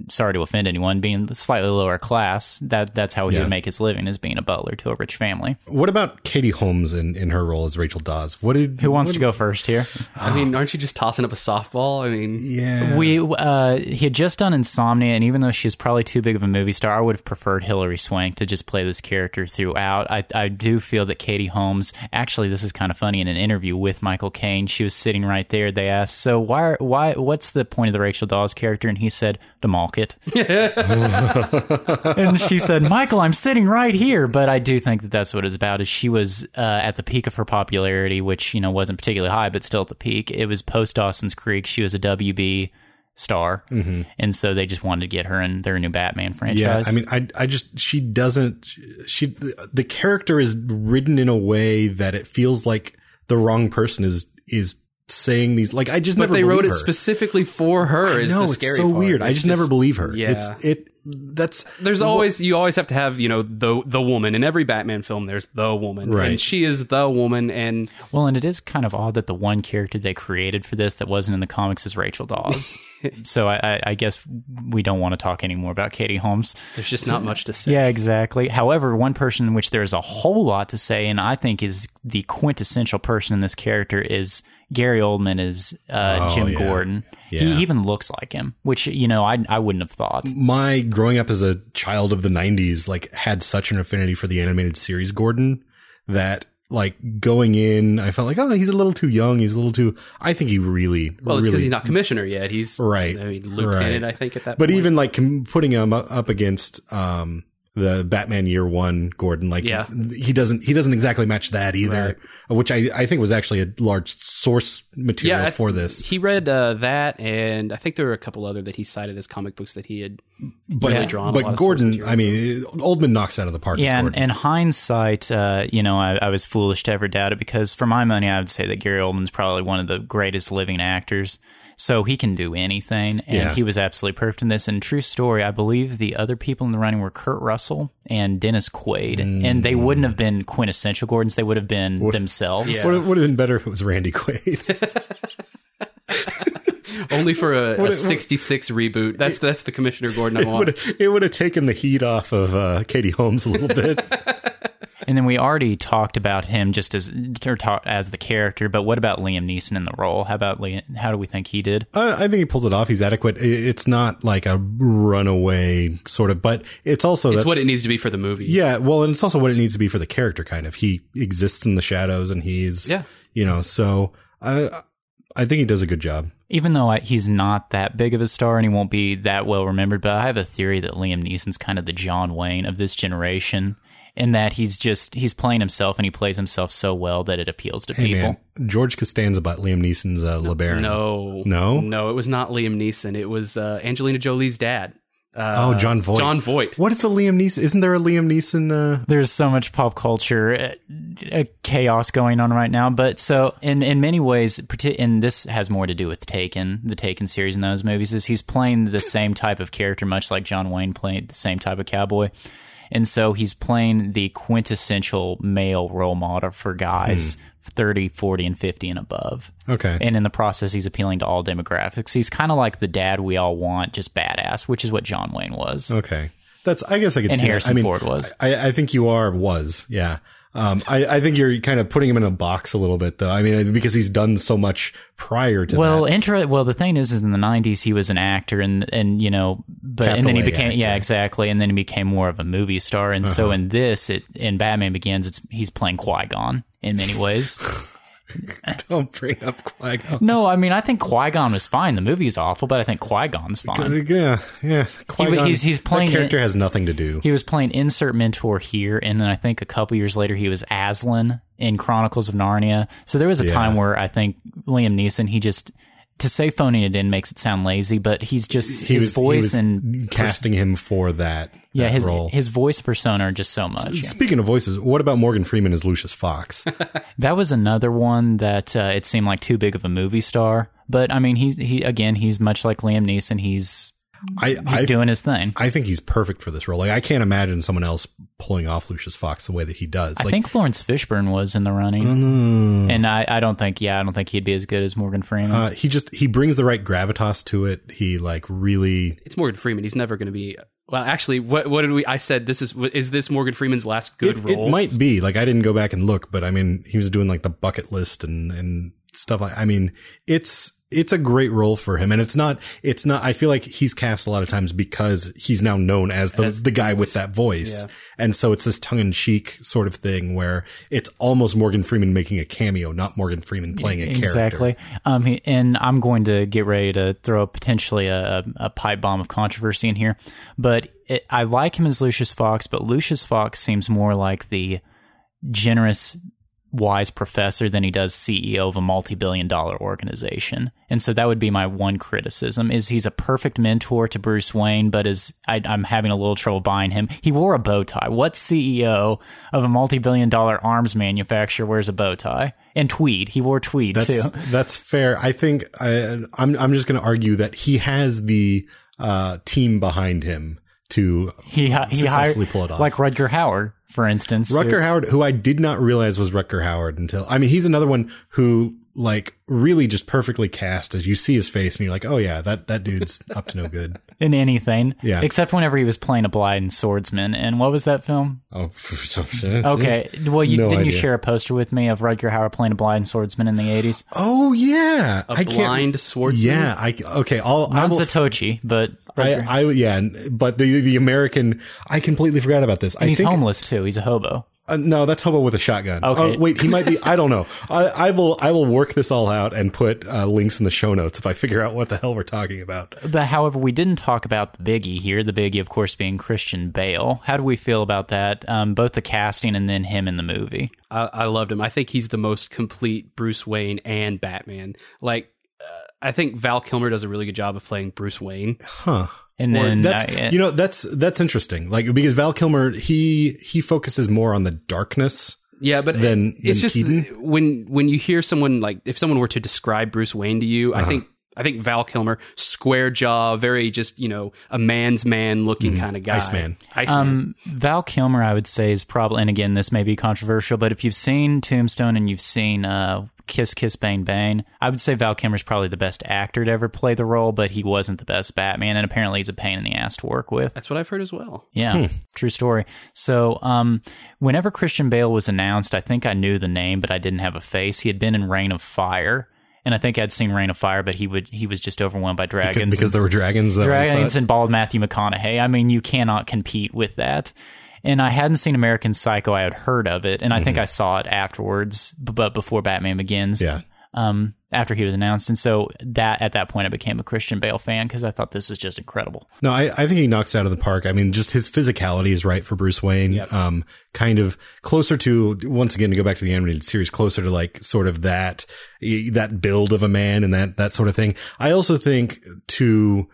sorry to offend anyone being slightly lower class that that's how he Yeah. would make his living as being a butler to a rich family. What about Katie Holmes in, in her role as Rachel Dawes? What did Who wants to go first here? I mean, aren't you just tossing up a softball? I mean, Yeah, We uh, he had just done Insomnia, and even though she's probably too big of a movie star, I would have preferred Hilary Swank to just play this character throughout. I I do feel that Katie Holmes. Actually, this is kind of funny. In an interview with Michael Caine, she was sitting right there. They asked, "So why why what's the point of the Rachel Dawes character?" And he said, "To malk it." and she said, "Michael, I'm sitting right here." But I do think that that's what it's about. Is she was uh, at the peak of her popularity, which you know wasn't particularly high, but still at the peak. It was post Dawson's Creek. She was a WB star, and so they just wanted to get her in their new Batman franchise. Yeah, I mean, I I just she doesn't she the character is written in a way that it feels like the wrong person is is saying these like I just But never they wrote believe it her. specifically for her. is No, the it's scary so part. weird. I It's just, never believe her. Yeah. It's it that's There's always you always have to have you know the the woman in every Batman film. There's the woman, Right. and she is the woman, and Well, and it is kind of odd that the one character they created for this that wasn't in the comics is Rachel Dawes. so I, I, I guess we don't want to talk anymore about Katie Holmes. there's just not much to say. Yeah, exactly. However, one person in which there's a whole lot to say, and I think is the quintessential person in this character is Gary Oldman is uh, Jim Oh, yeah. Gordon. Yeah. He even looks like him, which you know I I wouldn't have thought. my growing up as a child of the 90s like had such an affinity for the animated series Gordon that like going in I felt like oh he's a little too young he's a little too I think he really Well, it's because really he's not commissioner yet. He's Right. I mean, lieutenant, Right. I think at that. but point. even like com- putting him up up against um the Batman Year One Gordon like Yeah. he doesn't he doesn't exactly match that either Right. which I I think was actually a large source material I- for this he read uh, that, and I think there were a couple other that he cited as comic books that he had but really drawn. a lot but of Gordon I mean Oldman knocks it out of the park Yeah, and, Gordon. and hindsight, uh, you know, I, I was foolish to ever doubt it because, for my money, I would say that Gary Oldman's probably one of the greatest living actors. So he can do anything, and Yeah. he was absolutely perfect in this. And true story, I believe the other people in the running were Kurt Russell and Dennis Quaid, and they wouldn't have been quintessential Gordons; they would have been themselves. Yeah. Would, would have been better if it was Randy Quaid. only for a, a '66 reboot. That's that's the Commissioner Gordon I it want. would it would have taken the heat off of uh, Katie Holmes a little bit. And then we already talked about him just as or talk, as the character, but what about Liam Neeson in the role? How about Liam, how do we think he did? I, I think he pulls it off. He's adequate. It's not like a runaway sort of, but it's also It's what it needs to be for the movie. Yeah, well, and it's also what it needs to be for the character. Kind of, he exists in the shadows, and he's Yeah. you know. So I I think he does a good job. even though I, he's not that big of a star and he won't be that well remembered, but I have a theory that Liam Neeson's kind of the John Wayne of this generation, in that he's just he's playing himself and he plays himself so well that it appeals to Hey people. man, George Costanza about Liam Neeson's uh, LeBaron. No, No? no. It was not Liam Neeson. It was uh, Angelina Jolie's dad. Uh, Oh, Jon Voight. Jon Voight. What is the Liam Neeson? Isn't there a Liam Neeson? Uh, There's so much pop culture uh, uh, chaos going on right now, but so in in many ways, and this has more to do with Taken, the Taken series in those movies, is he's playing the same type of character, much like John Wayne played the same type of cowboy. And so he's playing the quintessential male role model for guys hmm. 30, 40, and 50 and above. okay. And in the process, he's appealing to all demographics. He's kind of like the dad we all want, just badass, which is what John Wayne was. Okay. That's, I guess I could And see that. Harrison I mean, Ford was. I, I think you are, was. Yeah. Um, I, I think you're kind of putting him in a box a little bit though. I mean, because he's done so much prior to Well, that. intro. Well, the thing is, is in the '90s he was an actor, and and you know, but and then he became yeah, actor. Uh-huh. exactly, and then he became more of a movie star. And so in this, it in Batman Begins, it's he's playing Qui Gon in many ways. Don't bring up Qui-Gon. no, I mean I think Qui Gon was fine. The movie's awful, but I think Qui Gon's fine. Yeah, yeah. Qui-Gon, he's- he's playing That character it- has nothing to do. He was playing insert mentor here, and then I think a couple years later he was Aslan in Chronicles of Narnia. So there was a Yeah. time where I think Liam Neeson he just to say phoning it in makes it sound lazy, but he's just he his was, voice and casting him for that. yeah that his role. his voice persona are just so much. Speaking of voices, what about Morgan Freeman as Lucius Fox? That was another one that uh, it seemed like too big of a movie star. But I mean, he's he again he's much like Liam Neeson. He's I he's I, doing his thing. I think he's perfect for this role. Like I can't imagine someone else pulling off Lucius Fox the way that he does. Like, I think Laurence Fishburne was in the running, Mm. and I, I don't think yeah I don't think he'd be as good as Morgan Freeman. uh, he just he brings the right gravitas to it. He like really It's Morgan Freeman. He's never going to be. Well, actually, what what did we? I said this is is this Morgan Freeman's last good it, role? it might be like I didn't go back and look, but I mean he was doing like the bucket list and and stuff like. I mean it's it's a great role for him, and it's not it's not. I feel like he's cast a lot of times because he's now known as the the guy with that voice, Yeah. and so it's this tongue in cheek sort of thing where it's almost Morgan Freeman making a cameo, not Morgan Freeman playing a character. Exactly. Um, and I'm going to get ready to throw potentially a, a pipe bomb of controversy in here, but it, I like him as Lucius Fox, but Lucius Fox seems more like the generous wise professor than he does CEO of a multi-billion dollar organization. And so that would be my one criticism is he's a perfect mentor to Bruce Wayne, but is I, I'm having a little trouble buying him. He wore a bow tie. What CEO of a multi-billion dollar arms manufacturer wears a bow tie? And tweed. He wore tweed That's too. that's fair. I think I, I'm I'm just going to argue that he has the uh, team behind him to He he successfully hired pull it off. like Rutger Hauer, for instance. Rutger Hauer, who I did not realize was Rutger Hauer until I mean he's another one who like really just perfectly cast as you see his face and you're like, oh yeah, that that dude's up to no good. in anything. Yeah. Except whenever he was playing a blind swordsman. And what was that film? Oh, shit. Okay. Well, you No didn't you share a poster with me of Rutger Hauer playing a blind swordsman in the 80s? Oh yeah, A I can't. blind swordsman. Yeah, I okay. I'll I Not will. Zatoichi, but I, I yeah, but the the American, I completely forgot about this. I he's think homeless too. He's a hobo. Uh, no, that's Hobo with a shotgun. Okay. Oh, wait, he might be. I don't know. I, I will. I will work this all out and put uh, links in the show notes if I figure out what the hell we're talking about. But however, we didn't talk about the biggie here. The biggie, of course, being Christian Bale. How do we feel about that? Um, both the casting and then him in the movie. I, I loved him. I think he's the most complete Bruce Wayne and Batman. Like, I think Val Kilmer does a really good job of playing Bruce Wayne. Huh. And then that's uh, you know that's that's interesting. Like because Val Kilmer he he focuses more on the darkness. Yeah, but Than- it's than just Keaton? when when you hear someone like if someone were to describe Bruce Wayne to you, Uh-huh. I think I think Val Kilmer, square jaw, very just you know a man's man looking kind of guy, Mm-hmm. Iceman. Iceman. Um, Val Kilmer, I would say, is probably, and again, this may be controversial, but if you've seen Tombstone and you've seen uh, Kiss Kiss Bang Bang, I would say Val Kilmer's probably the best actor to ever play the role, but he wasn't the best Batman, and apparently he's a pain in the ass to work with. That's what I've heard as well. Yeah, true story. So, um, whenever Christian Bale was announced, I think I knew the name, but I didn't have a face. He had been in Reign of Fire, and I think I'd seen Reign of Fire, but he would he was just overwhelmed by dragons. because there were dragons. That Dragons and bald Matthew McConaughey. I mean, you cannot compete with that. And I hadn't seen American Psycho. I had heard of it, and I think I saw it afterwards, but before Batman Begins. Mm-hmm. Yeah. Um, after he was announced, and so that at that point I became a Christian Bale fan because I thought this is just incredible. No, I, I think he knocks it out of the park. I mean, just his physicality is right for Bruce Wayne. Um, kind of closer to once again to go back to the animated series, closer to like sort of that that build of a man and that that sort of thing. I also think to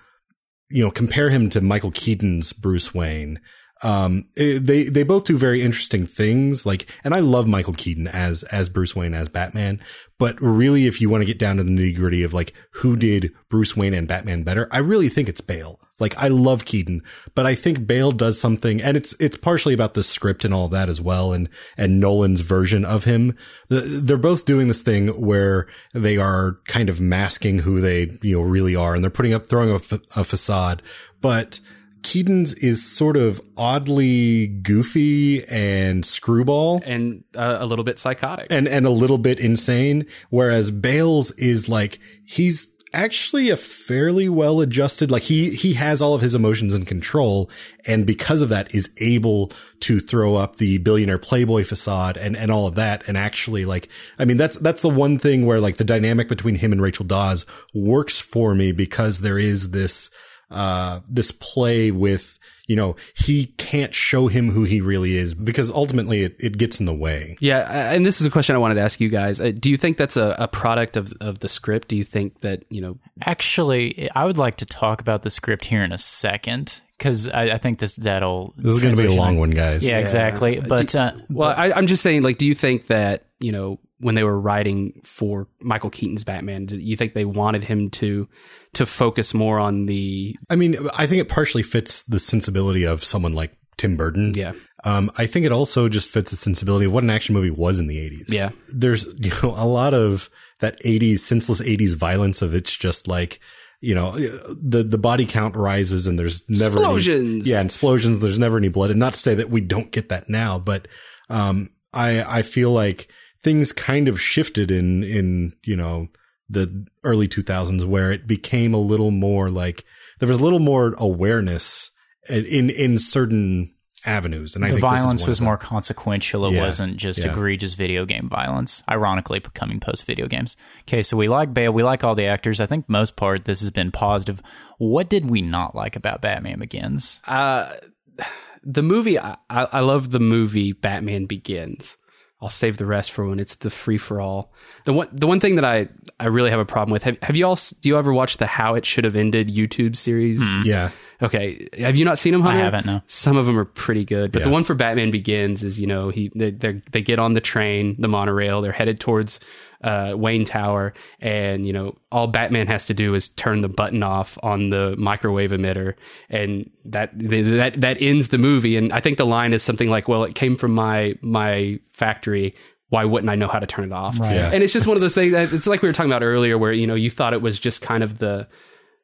you know compare him to Michael Keaton's Bruce Wayne. Um, eh, they they both do very interesting things. Like, and I love Michael Keaton as as Bruce Wayne as Batman. But really, if you want to get down to the nitty gritty of like who did Bruce Wayne and Batman better, I really think it's Bale. Like, I love Keaton, but I think Bale does something, and it's it's partially about the script and all that as well, and and Nolan's version of him. They're both doing this thing where they are kind of masking who they you know really are, and they're putting up throwing up a facade, but. Keaton's is sort of oddly goofy and screwball and uh, a little bit psychotic. and and a little bit insane whereas Bale's is like he's actually a fairly well adjusted like he he has all of his emotions in control and because of that is able to throw up the billionaire playboy facade and and all of that and actually like I mean that's that's the one thing where like the dynamic between him and Rachel Dawes works for me because there is this uh, this play with, you know, he can't show him who he really is because ultimately it, it gets in the way. yeah, uh, and this is a question I wanted to ask you guys. Uh, do you think that's a, a product of of the script? Do you think that you know? Actually, I would like to talk about the script here in a second because I, I think this that'll. This is going to be a long one, guys. Yeah, exactly. But uh, Well, I, I'm just saying, like, do you think that you know when they were writing for Michael Keaton's Batman, do you think they wanted him to to focus more on the I mean, I think it partially fits the sensibility of someone like Tim Burton. yeah Um, I think it also just fits the sensibility of what an action movie was in the 80s. Yeah. There's, you know, a lot of that 80s, senseless 80s violence of it's just like, you know, the, the body count rises and there's never any- Explosions. yeah, explosions. There's never any blood. And not to say that we don't get that now, but, um, I, I feel like things kind of shifted in, in, you know, the early 2000s where it became a little more like there was a little more awareness in, in certain avenues. And I the think this violence was more consequential. It Yeah. wasn't just Yeah. egregious video game violence. Ironically, coming post video games. Okay, so we like Bale. We like all the actors. I think most part this has been positive. What did we not like about Batman Begins? uh the movie. I, I I love the movie Batman Begins. I'll save the rest for when it's the free for all. The one the one thing that I I really have a problem with have, have you all do you ever watch the How It Should Have Ended YouTube series? Hmm. Yeah. Okay, have you not seen them? I haven't, no. Some of them are pretty good, but the one for Batman Begins is you know he they they're- they get on the train, the monorail, they're headed towards uh, Wayne Tower, and you know all Batman has to do is turn the button off on the microwave emitter, and that that that ends the movie. And I think the line is something like, "Well, it came from my my factory." Why wouldn't I know how to turn it off? Right. Yeah. And it's just one of those things. It's like we were talking about earlier, where you know you thought it was just kind of the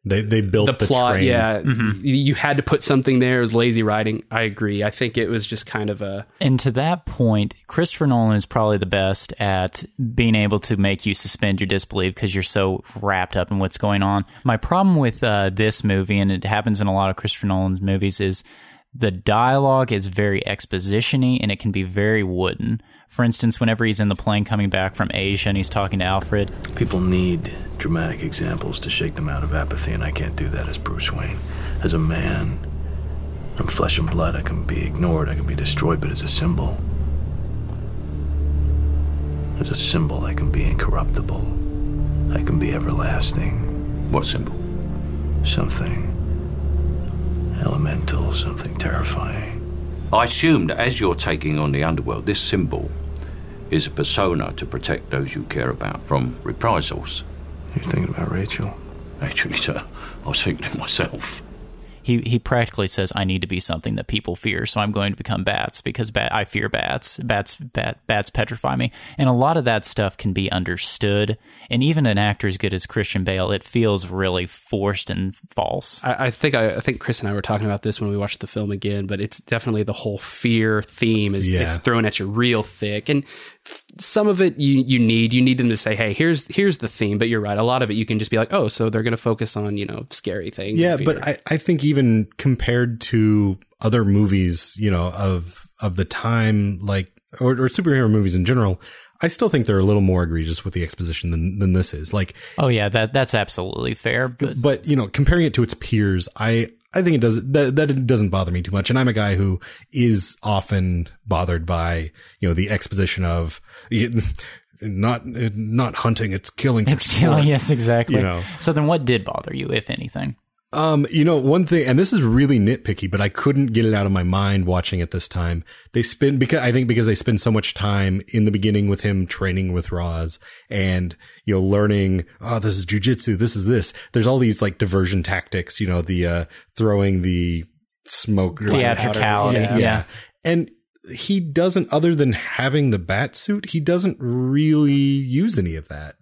They they built the the, plot. train. Yeah, you, you had to put something there. It was lazy writing. I agree. I think it was just kind of a And to that point, Christopher Nolan is probably the best at being able to make you suspend your disbelief because you're so wrapped up in what's going on. My problem with uh, this movie, and it happens in a lot of Christopher Nolan's movies, is the dialogue is very expositiony and it can be very wooden. For instance, whenever he's in the plane coming back from Asia and he's talking to Alfred, People need dramatic examples to shake them out of apathy, and I can't do that as Bruce Wayne. As a man, I'm flesh and blood. I can be ignored, I can be destroyed, but as a symbol, as a symbol, I can be incorruptible. I can be everlasting. What symbol? Something elemental, something terrifying. I assume that as you're taking on the underworld, this symbol is a persona to protect those you care about from reprisals. You're thinking about Rachel? Actually, sir, I was thinking of myself. he he practically says, "I need to be something that people fear, so I'm going to become bats because bat, I fear bats. Bats bat, bats petrify me." And a lot of that stuff can be understood. And even an actor as good as Christian Bale, it feels really forced and false. I, I think I, I think Chris and I were talking about this when we watched the film again, but it's definitely the whole fear theme is Yeah. it's thrown at you real thick, and f- some of it you you need you need them to say, hey, here's here's the theme. But you're right, a lot of it you can just be like, oh, so they're going to focus on you know scary things. Yeah, but. I, I think even compared to other movies, you know, of of the time, like or, or superhero movies in general, I still think they're a little more egregious with the exposition than than this is. Like, Oh yeah, that that's absolutely fair. But but you know, comparing it to its peers, I I think it does that that it doesn't bother me too much. And I'm a guy who is often bothered by you know the exposition of not not hunting, it's killing. it's sport. yes, exactly. You know. So then, what did bother you, if anything? Um, you know, one thing, and this is really nitpicky, but I couldn't get it out of my mind watching it this time. They spend because I think because they spend so much time in the beginning with him training with Ra's and you know learning. Oh, this is jujitsu. This is this. There's all these like diversion tactics. You know, the uh throwing the smoke Theatricality, Yeah, yeah. and he doesn't. Other than having the bat suit, he doesn't really use any of that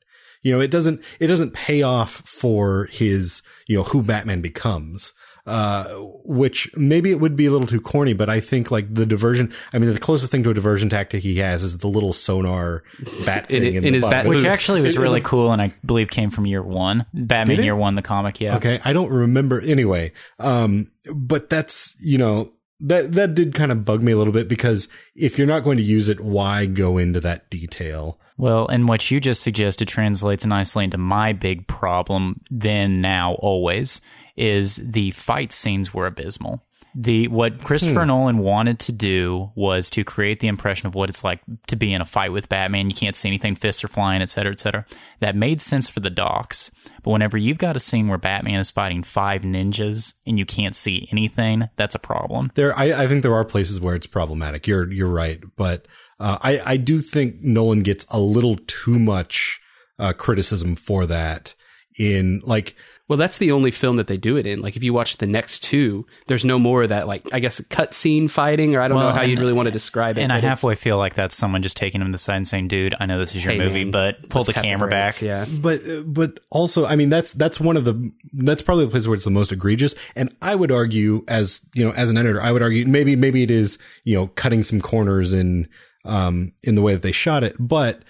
you know it doesn't it doesn't pay off for his you know who batman becomes uh which maybe it would be a little too corny but i think like the diversion i mean the closest thing to a diversion tactic he has is the little sonar bat In- thing in, in the his bat Which boot. actually was It- it really looked- cool, and I believe came from year one, Batman year one, the comic. Yeah. okay i don't remember anyway um but that's you know that that did kind of bug me a little bit because if you're not going to use it why go into that detail Well, and what you just suggested translates nicely into my big problem then, now, always is the fight scenes were abysmal. The what Christopher Hmm. Nolan wanted to do was to create the impression of what it's like to be in a fight with Batman. You can't see anything, fists are flying, et cetera, et cetera. That made sense for the docs. But whenever you've got a scene where Batman is fighting five ninjas and you can't see anything, that's a problem. there I, I think there are places where it's problematic you're you're right but uh, i i do think nolan gets a little too much uh, criticism for that in like Well, that's the only film that they do it in. Like if you watch the next two, there's no more of that. Like I guess cutscene fighting, or I don't Well, know how you'd really want to describe it. And I but it's- halfway feel like that's someone just taking him to the side and saying, "Dude, I know this is your hey, movie, man, but pull let's the tap camera back." Yeah. but but also i mean that's that's one of the that's probably the place where it's the most egregious and i would argue as you know as an editor i would argue maybe maybe it is you know cutting some corners in um in the way that they shot it but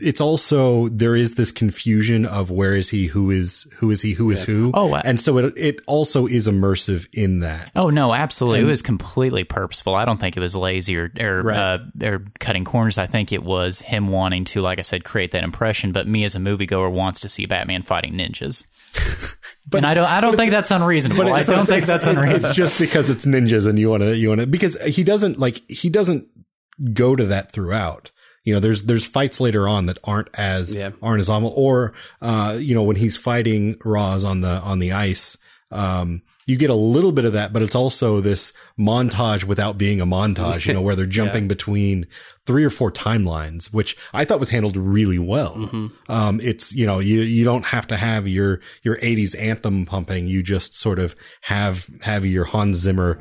it's also there is this confusion of where is he who is who is he who is who Oh, I- and so it it also is immersive in that Oh no, absolutely. it was completely purposeful. I don't think it was lazy or or, Right. uh, or cutting corners. I think it was him wanting to, like I said, create that impression. But me as a moviegoer wants to see Batman fighting ninjas. and I don't. I don't think that's unreasonable. I it's- don't think that's unreasonable. It's just because it's ninjas and you want to, you want to, because he doesn't like, he doesn't go to that throughout. You know, there's there's fights later on that aren't as Yeah. aren't as awful. Or uh, you know, when he's fighting Ra's on the on the ice, um, you get a little bit of that, but it's also this montage without being a montage. You know, where they're jumping between three or four timelines, which I thought was handled really well. Um, it's you know, you you don't have to have your your '80s anthem pumping. You just sort of have have your Hans Zimmer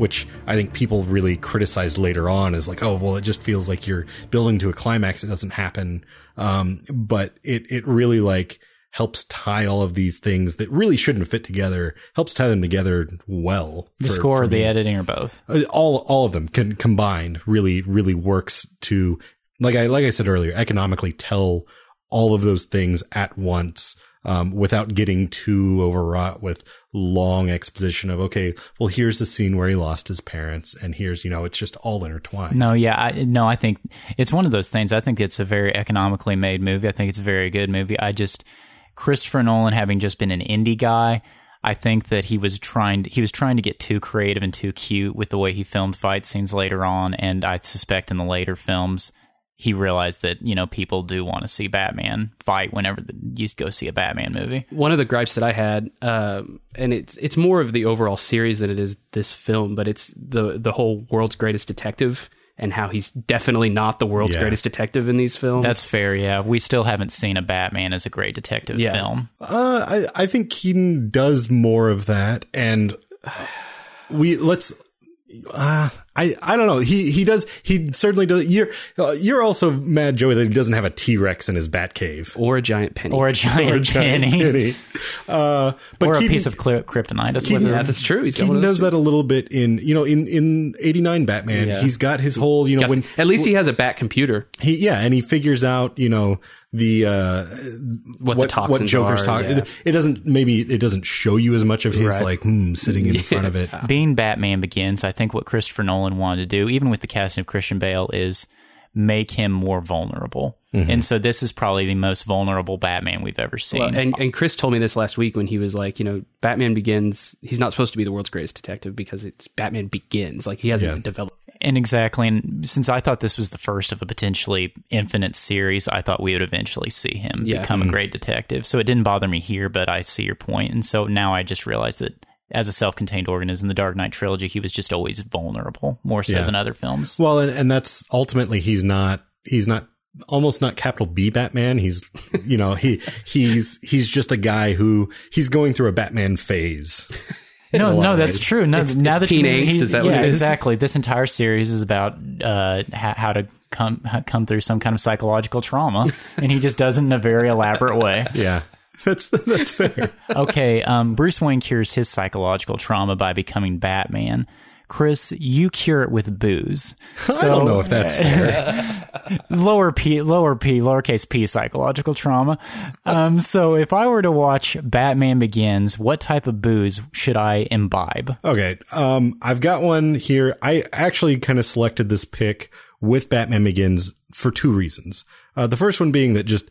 which I think people really criticized later on as like, oh, well, it just feels like you're building to a climax. It doesn't happen. Um, but it, it really like helps tie all of these things that really shouldn't fit together, helps tie them together well. The for- score, for or the editing, or both. Uh, all, all of them can combined really, really works to, like I, like I said earlier, economically tell all of those things at once. Um, without getting too overwrought with long exposition of, okay, well, here's the scene where he lost his parents and here's, you know, it's just all intertwined. No, yeah, I, no, I think it's one of those things. I think it's a very economically made movie. I think it's a very good movie. I just Christopher Nolan, having just been an indie guy, I think that he was trying he was trying to get too creative and too cute with the way he filmed fight scenes later on, and I suspect in the later films he realized that you know people do want to see Batman fight whenever the, you go see a Batman movie. one of the gripes that I had, um, and it's it's more of the overall series than it is this film, but it's the the whole world's greatest detective and how he's definitely not the world's Yeah. greatest detective in these films. That's fair, yeah. We still haven't seen a Batman as a great detective Yeah. film. Uh, I, I think Keaton does more of that, and we let's. Uh, I I don't know. He he does. He certainly does. You're uh, you're also mad, Joey, that he doesn't have a T Rex in his Bat Cave or a giant penny. Or a giant, penny. Penny. Uh, but or a piece of cli- kryptonite. to Keaton- slither. yeah, that's true. He's got Keaton one of does that a little bit in you know in in '89 Batman. Yeah. He's got his whole you know too. when At least he has a bat computer. he yeah, and he figures out you know the uh What, the toxins what Joker's are. talking. yeah. It, it doesn't maybe it doesn't show you as much of his Right. like hmm, sitting in front of it. Being Batman Begins, I think what Christopher Nolan wanted to do, even with the casting of Christian Bale, is make him more vulnerable. Mm-hmm. And so this is probably the most vulnerable Batman we've ever seen. Well, and, and Chris told me this last week when he was like, you know, Batman Begins. He's not supposed to be the world's greatest detective because it's Batman Begins. Like he hasn't Yeah. developed. And exactly. And since I thought this was the first of a potentially infinite series, I thought we would eventually see him Yeah. become a hmm. great detective. So it didn't bother me here, but I see your point. And so now I just realized that as a self contained organism, the Dark Knight trilogy, he was just always vulnerable, more so Yeah. than other films. Well, and, and that's ultimately he's not he's not almost not capital B Batman. He's you know he he's he's just a guy who he's going through a Batman phase. No, no, that's true. No, It's- now it's that you teen mean angst, is that what yeah, it is? exactly. This entire series is about uh, how, how to come come through some kind of psychological trauma, and he just does it in a very elaborate way. Yeah, that's that's fair. Okay, um, Bruce Wayne cures his psychological trauma by becoming Batman. Chris, you cure it with booze. So, I don't know if that's fair. lower p, lower p, lowercase p psychological trauma. Um, so if I were to watch Batman Begins, what type of booze should I imbibe? Okay. Um, I've got one here. I actually kind of selected this pick with Batman Begins for two reasons. Uh, the first one being that just,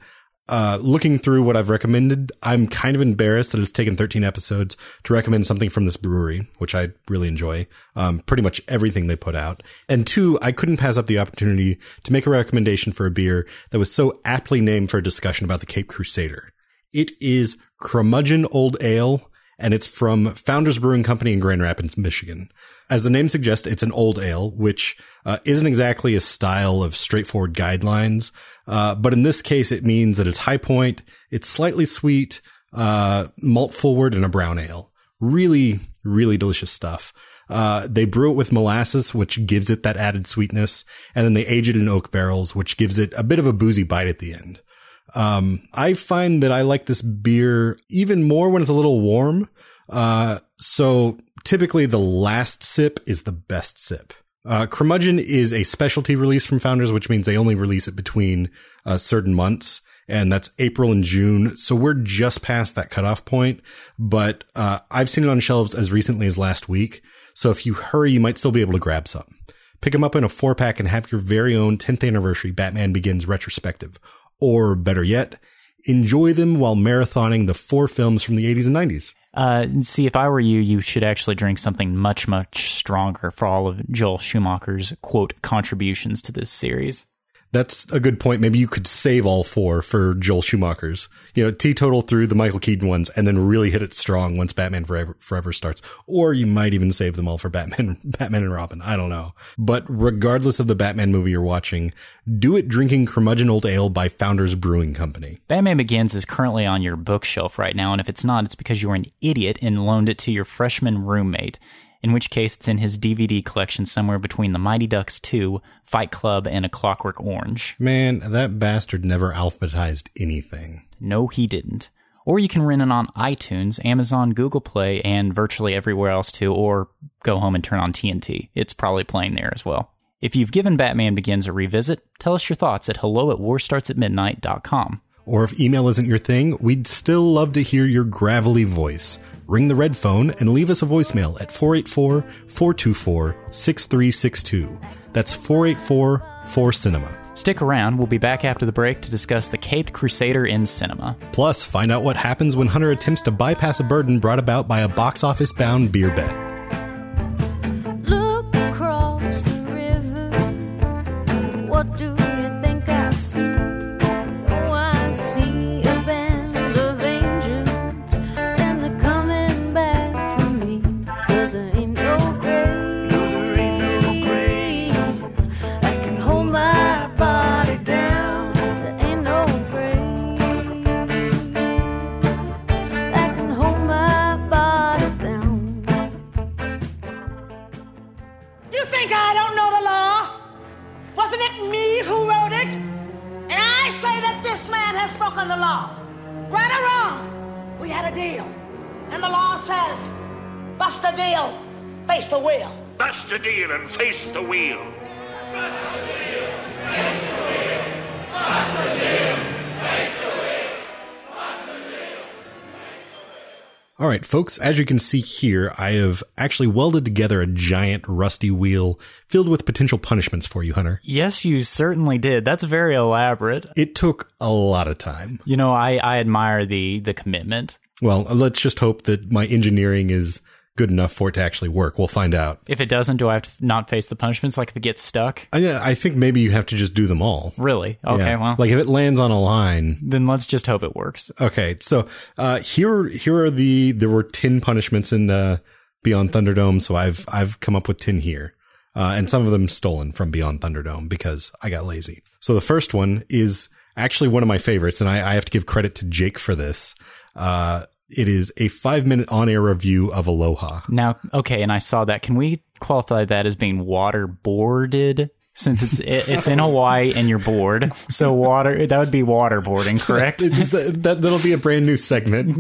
uh, looking through what I've recommended, I'm kind of embarrassed that it's taken 13 episodes to recommend something from this brewery, which I really enjoy. Um, pretty much everything they put out. And two, I couldn't pass up the opportunity to make a recommendation for a beer that was so aptly named for a discussion about the Cape Crusader. It is Curmudgeon Old Ale, and it's from Founders Brewing Company in Grand Rapids, Michigan. As the name suggests, it's an old ale, which uh, isn't exactly a style of straightforward guidelines. Uh, but in this case, it means that it's high point, it's slightly sweet, uh, malt forward, and a brown ale. Really, really delicious stuff. Uh, they brew it with molasses, which gives it that added sweetness, and then they age it in oak barrels, which gives it a bit of a boozy bite at the end. Um, I find that I like this beer even more when it's a little warm. Uh, so typically the last sip is the best sip. Uh, Curmudgeon is a specialty release from Founders, which means they only release it between uh, certain months. And that's April and June. So we're just past that cutoff point. But uh, I've seen it on shelves as recently as last week. So if you hurry, you might still be able to grab some. Pick them up in a four pack and have your very own 10th anniversary Batman Begins retrospective. Or better yet, enjoy them while marathoning the four films from the 80s and 90s. Uh, see, if I were you, you should actually drink something much, much stronger for all of Joel Schumacher's quote contributions to this series. That's a good point. Maybe you could save all four for Joel Schumacher's. You know, teetotal through the Michael Keaton ones and then really hit it strong once Batman Forever, Forever starts. Or you might even save them all for Batman, Batman and Robin. I don't know. But regardless of the Batman movie you're watching, do it drinking curmudgeon old ale by Founders Brewing Company. Batman Begins is currently on your bookshelf right now, and if it's not, it's because you were an idiot and loaned it to your freshman roommate in which case it's in his DVD collection somewhere between The Mighty Ducks 2, Fight Club, and A Clockwork Orange. Man, that bastard never alphabetized anything. No, he didn't. Or you can rent it on iTunes, Amazon, Google Play, and virtually everywhere else too, or go home and turn on TNT. It's probably playing there as well. If you've given Batman Begins a revisit, tell us your thoughts at hello at warstartsatmidnight.com. Or if email isn't your thing, we'd still love to hear your gravelly voice ring the red phone and leave us a voicemail at 484 424 6362. That's 484 4 Cinema. Stick around, we'll be back after the break to discuss The Caped Crusader in cinema. Plus, find out what happens when Hunter attempts to bypass a burden brought about by a box office bound beer bet. Folks, as you can see here, I have actually welded together a giant rusty wheel filled with potential punishments for you, Hunter. Yes, you certainly did. That's very elaborate. It took a lot of time. You know, I, I admire the the commitment. Well, let's just hope that my engineering is good enough for it to actually work. We'll find out. If it doesn't, do I have to not face the punishments? Like if it gets stuck? I, I think maybe you have to just do them all. Really? Okay, Yeah. well, like if it lands on a line, then let's just hope it works. Okay, so uh, here here are the there were ten punishments in uh, Beyond Thunderdome, so I've I've come up with ten here, uh, and some of them stolen from Beyond Thunderdome because I got lazy. So the first one is actually one of my favorites, and I, I have to give credit to Jake for this. Uh, it is a five minute on air review of Aloha. Now, okay, and I saw that. Can we qualify that as being waterboarded? Since it's it, it's in Hawaii and you're bored, so water that would be waterboarding, correct? That, that'll be a brand new segment.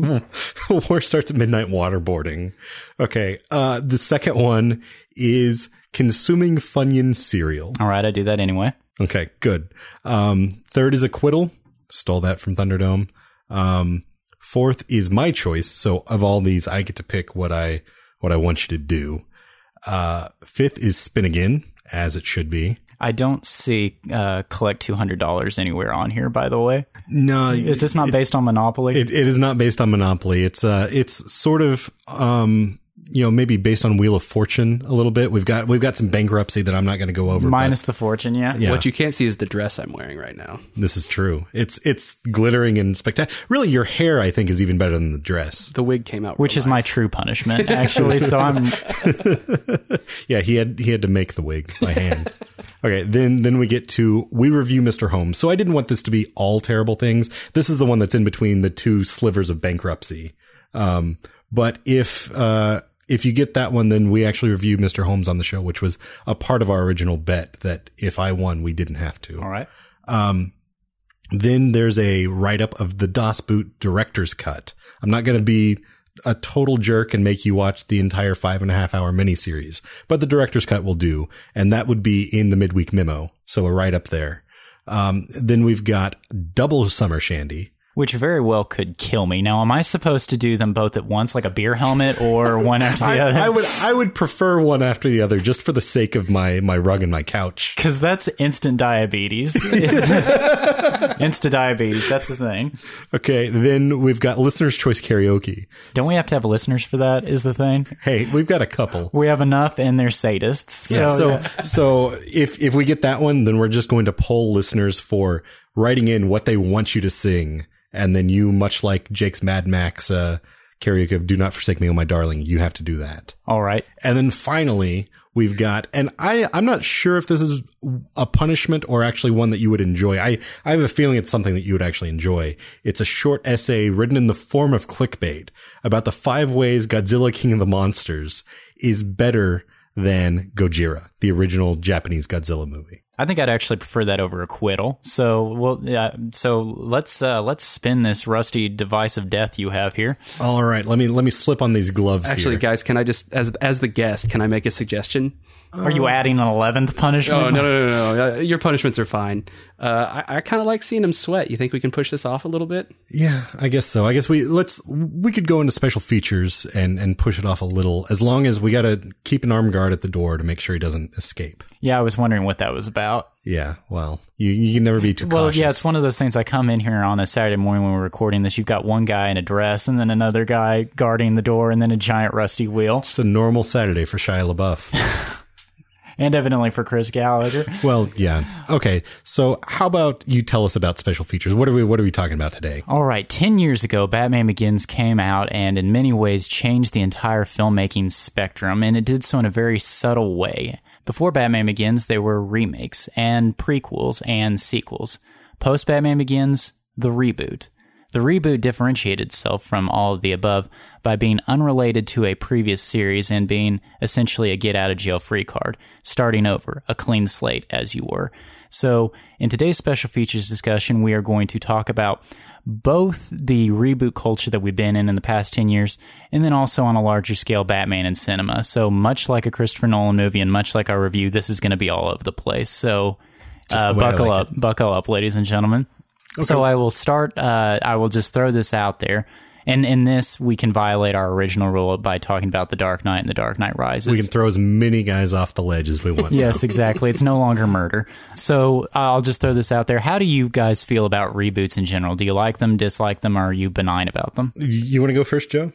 War starts at midnight. Waterboarding. Okay. Uh, the second one is consuming Funyun cereal. All right, I do that anyway. Okay, good. Um, third is acquittal. Stole that from Thunderdome. Um, fourth is my choice. So of all these, I get to pick what I what I want you to do. Uh, fifth is spin again, as it should be. I don't see uh, collect two hundred dollars anywhere on here. By the way, No, is this not based on Monopoly? It, it is not based on Monopoly. It's uh, it's sort of um, you know, maybe based on Wheel of Fortune a little bit. We've got we've got some bankruptcy that I'm not going to go over. but Minus the fortune, yeah. Yeah. What you can't see is the dress I'm wearing right now. this is true. It's it's glittering and spectacular. Really, your hair I think is even better than the dress. The wig came out, Which real is my true punishment, actually. so I'm Yeah, he had he had to make the wig by hand. okay, then then we get to we review Mr. Holmes. So I didn't want this to be all terrible things. This is the one that's in between the two slivers of bankruptcy. Um, but if uh, if you get that one, then we actually review Mr. Holmes on the show, which was a part of our original bet that if I won, we didn't have to. all right. Then there's a write up of the Das Boot director's cut. I'm not going to be a total jerk and make you watch the entire five and a half hour miniseries, but the director's cut will do. And that would be in the midweek memo. So a write up there. Um, then we've got double summer shandy. Which very well could kill me. Now, am I supposed to do them both at once, like a beer helmet, or one after the I, other? I would I would prefer one after the other just for the sake of my my rug and my couch. Because that's instant diabetes. Insta diabetes. That's the thing. Okay, then we've got listeners' choice karaoke. Don't we have to have listeners for that? Is the thing. Hey, we've got a couple. We have enough, and they're sadists. So, Yeah, so so if if we get that one, then we're just going to poll listeners for writing in what they want you to sing, and then you, much like Jake's Mad Max uh, karaoke of "Do Not Forsake Me, Oh My Darling," you have to do that. all right. And then finally, we've got, and I, I'm not sure if this is a punishment or actually one that you would enjoy. I, I have a feeling it's something that you would actually enjoy. It's a short essay written in the form of clickbait about the five ways Godzilla King of the Monsters is better than Gojira, the original Japanese Godzilla movie. I think I'd actually prefer that over acquittal. So, well, yeah. So let's uh, let's spin this rusty device of death you have here. All right, let me let me slip on these gloves Actually, here. guys, can I just as as the guest, can I make a suggestion? Are you adding an eleventh punishment? Oh no no no no! Uh, Your punishments are fine. Uh, I, I kind of like seeing him sweat. You think we can push this off a little bit? Yeah, I guess so. I guess we let's we could go into special features and and push it off a little as long as we got to keep an arm guard at the door to make sure he doesn't escape. Yeah, I was wondering what that was about. Yeah, well, you you can never be too Well, cautious. yeah, it's one of those things. I come in here on a Saturday morning when we're recording this. You've got one guy in a dress, and then another guy guarding the door, and then a giant rusty wheel, It's a normal Saturday for Shia LaBeouf. and evidently for Chris Gallagher. well, yeah. Okay, so how about you tell us about special features? What are we What are we talking about today? All right, 10 years ago, Batman Begins came out and in many ways changed the entire filmmaking spectrum, and it did so in a very subtle way. Before Batman Begins, there were remakes and prequels and sequels. Post Batman Begins, the reboot. The reboot differentiated itself from all of the above by being unrelated to a previous series and being essentially a get out of jail free card, starting over, a clean slate as you were. So, in today's special features discussion, we are going to talk about both the reboot culture that we've been in in the past 10 years and then also on a larger scale Batman in cinema. So, much like a Christopher Nolan movie and much like our review, this is going to be all over the place. So, uh, the buckle like up, buckle up, ladies and gentlemen. So I will start. Uh, I will just throw this out there, and in this we can violate our original rule by talking about the Dark Knight and the Dark Knight Rises. We can throw as many guys off the ledge as we want. Yes, exactly. It's no longer murder. So uh, I'll just throw this out there. How do you guys feel about reboots in general? Do you like them, dislike them, or are you benign about them? You want to go first, Joe?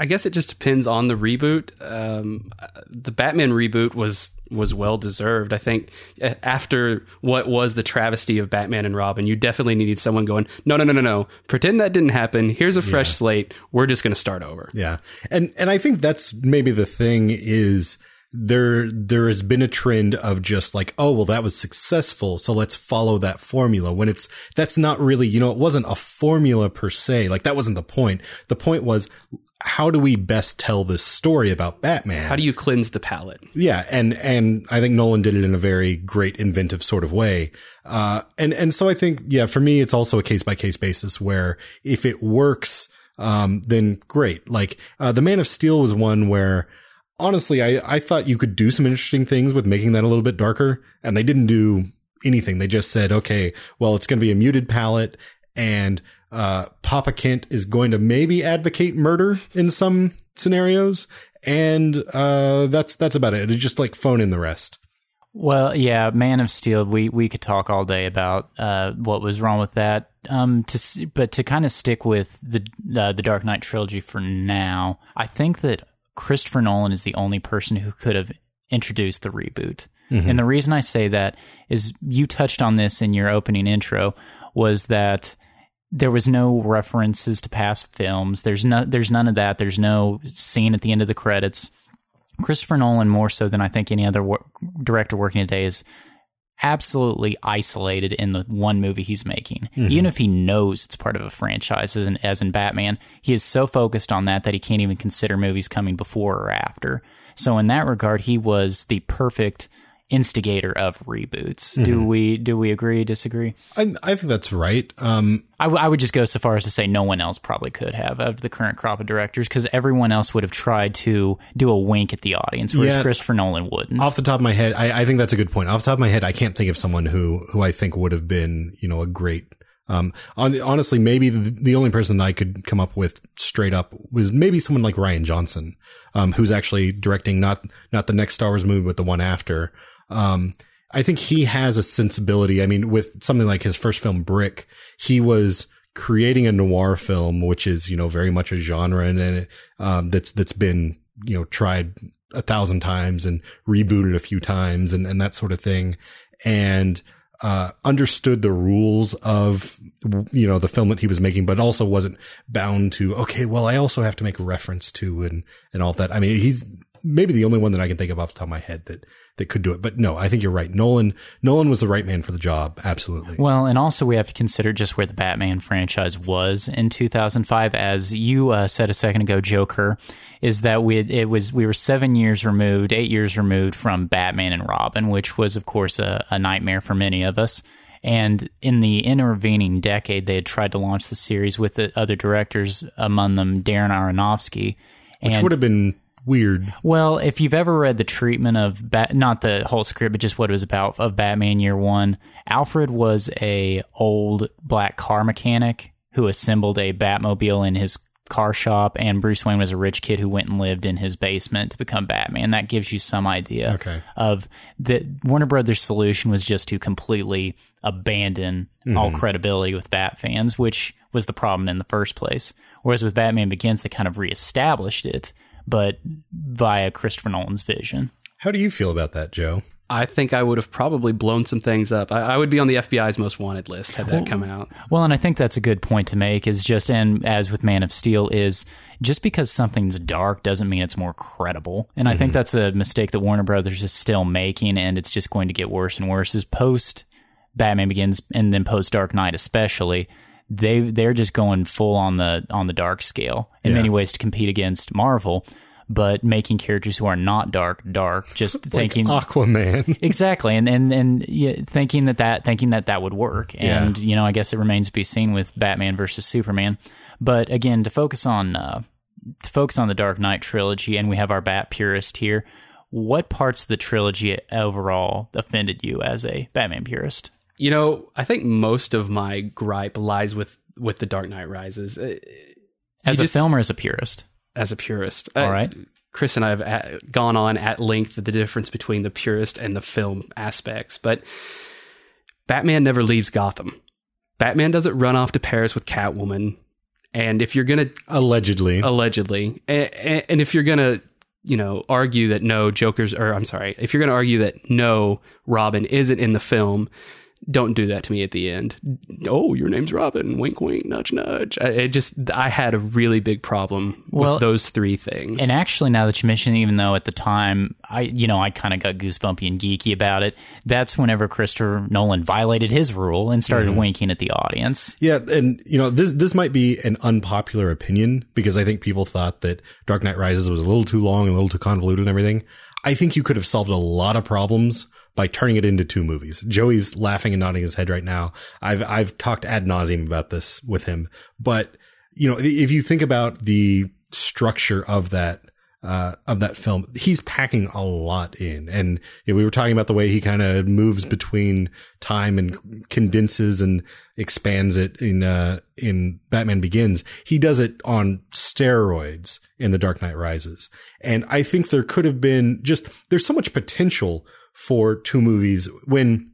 I guess it just depends on the reboot. Um, the Batman reboot was was well deserved. I think uh, after what was the travesty of Batman and Robin, you definitely needed someone going, no, no, no, no, no. Pretend that didn't happen. Here's a fresh slate. We're just going to start over. Yeah. And and I think that's maybe the thing is there there has been a trend of just like, oh well that was successful, so let's follow that formula. When it's that's not really, you know, it wasn't a formula per se. Like that wasn't the point. The point was how do we best tell this story about Batman? How do you cleanse the palate? Yeah, and and I think Nolan did it in a very great, inventive sort of way. Uh, and and so I think, yeah, for me, it's also a case by case basis where if it works, um, then great. Like uh, the Man of Steel was one where honestly, I I thought you could do some interesting things with making that a little bit darker, and they didn't do anything. They just said, okay, well, it's going to be a muted palette and uh, Papa Kent is going to maybe advocate murder in some scenarios, and uh, that's that's about it. It's just like phone in the rest. Well, yeah, Man of Steel. We we could talk all day about uh, what was wrong with that. Um, to but to kind of stick with the uh, the Dark Knight trilogy for now, I think that Christopher Nolan is the only person who could have introduced the reboot. Mm-hmm. And the reason I say that is you touched on this in your opening intro was that there was no references to past films. There's no there's none of that. There's no scene at the end of the credits. Christopher Nolan, more so than I think any other wor- director working today, is absolutely isolated in the one movie he's making. Mm-hmm. Even if he knows it's part of a franchise, as in, as in Batman, he is so focused on that that he can't even consider movies coming before or after. So in that regard, he was the perfect instigator of reboots. Do we do we agree? Disagree? I I think that's right. Um, I, w- I would just go so far as to say no one else probably could have of the current crop of directors because everyone else would have tried to do a wink at the audience, whereas Yeah. Christopher Nolan wouldn't. off the top of my head, I, I think that's a good point. Off the top of my head, I can't think of someone who who I think would have been you know a great Um, hon- honestly, maybe the, the only person I could come up with straight up was maybe someone like Rian Johnson, um, who's actually directing not not the next Star Wars movie, but the one after. Um, I think he has a sensibility. I mean, with something like his first film, Brick, he was creating a noir film, which is you know very much a genre and, um, that's that's been you know tried a thousand times and rebooted a few times and and that sort of thing, and uh, understood the rules of you know the film that he was making, but also wasn't bound to okay, well, I also have to make reference to and and all that. I mean, he's maybe the only one that I can think of off the top of my head that that could do it. But no, I think you're right. Nolan Nolan was the right man for the job. Absolutely. Well, and also we have to consider just where the Batman franchise was in 2005. As you uh, said a second ago, Joe Kerr, is that we it was we were seven years removed, eight years removed from Batman and Robin, which was of course a, a nightmare for many of us. And in the intervening decade, they had tried to launch the series with the other directors, among them Darren Aronofsky. Which would have been weird. well, if you've ever read the treatment of Bat, not the whole script, but just what it was about of Batman Year One, Alfred was a old black car mechanic who assembled a Batmobile in his car shop, and Bruce Wayne was a rich kid who went and lived in his basement to become Batman. That gives you some idea Okay. of the Warner Brothers' solution was just to completely abandon all mm-hmm. credibility with Bat fans, which was the problem in the first place. Whereas with Batman Begins, they kind of reestablished it, but via Christopher Nolan's vision. How do you feel about that, Joe? I think I would have probably blown some things up. I, I would be on the FBI's most wanted list had that come out. Well, and I think that's a good point to make is just, and as with Man of Steel, is just because something's dark doesn't mean it's more credible. And I think mm-hmm. that's a mistake that Warner Brothers is still making, and it's just going to get worse and worse. Is post Batman Begins and then post Dark Knight, especially, they they're just going full on the on the dark scale in many ways to compete against Marvel. But making characters who are not dark dark, just thinking Aquaman. exactly. And and and yeah, thinking that that thinking that that would work. And you know i guess it remains to be seen with batman versus superman. But again to focus on uh to focus on the dark knight trilogy and we have our bat purist here what parts of the trilogy overall offended you as a batman purist You know, I think most of my gripe lies with with the Dark Knight Rises. Uh, as You a just- film or as a purist as a purist. All Uh, right. Chris and I have a- gone on at length the difference between the purist and the film aspects, but Batman never leaves Gotham. Batman doesn't run off to Paris with Catwoman. And if you're going to Allegedly. allegedly and, and if you're gonna you know argue that no joker's or i'm sorry if you're gonna argue that no robin isn't in the film don't do that to me at the end. Oh your name's robin. Wink wink nudge nudge. I, it just i had a really big problem Well, with those three things. And actually, now that you mention, it, even though at the time I, you know, I kind of got goosebumpy and geeky about it, that's whenever Christopher Nolan violated his rule and started mm-hmm. winking at the audience. Yeah, and you know this this might be an unpopular opinion because I think people thought that Dark Knight Rises was a little too long and a little too convoluted and everything. I think you could have solved a lot of problems by turning it into two movies. Joey's laughing and nodding his head right now. I've I've talked ad nauseum about this with him, but you know if you think about the structure of that uh, of that film, he's packing a lot in. And you know, we were talking about the way he kind of moves between time and condenses and expands it in uh, in Batman Begins. He does it on steroids in The Dark Knight Rises. And I think there could have been just there's so much potential for two movies when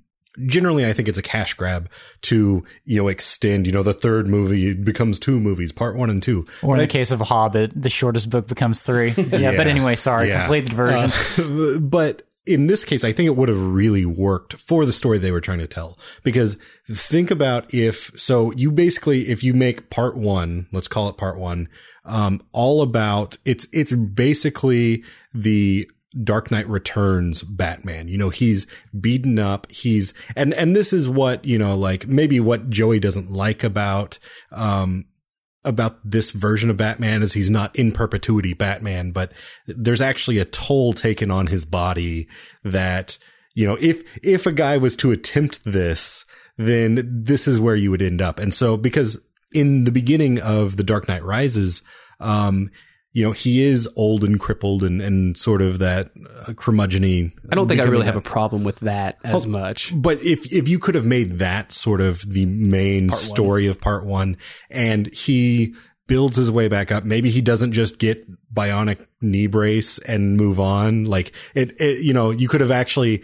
generally I think it's a cash grab to, you know, extend, you know, the third movie becomes two movies, part one and two. Or in But I- the case of Hobbit, the shortest book becomes three. Yeah, but anyway, sorry, Yeah. complete the version. Uh, but in this case, I think it would have really worked for the story they were trying to tell. Because think about if, so you basically, if you make part one, let's call it part one, um, all about, it's, it's basically the Dark Knight Returns Batman. You know, he's beaten up. He's, and, and this is what, you know, like maybe what Joey doesn't like about, um, about this version of Batman is he's not in perpetuity Batman, but there's actually a toll taken on his body that, you know, if, if a guy was to attempt this, then this is where you would end up. And so because in the beginning of The Dark Knight Rises, um, you know, he is old and crippled and, and sort of that uh, I don't think I really have a problem with that as much. But if if you could have made that sort of the main story of part one, and he builds his way back up, maybe he doesn't just get bionic knee brace and move on. Like it, it you know, you could have actually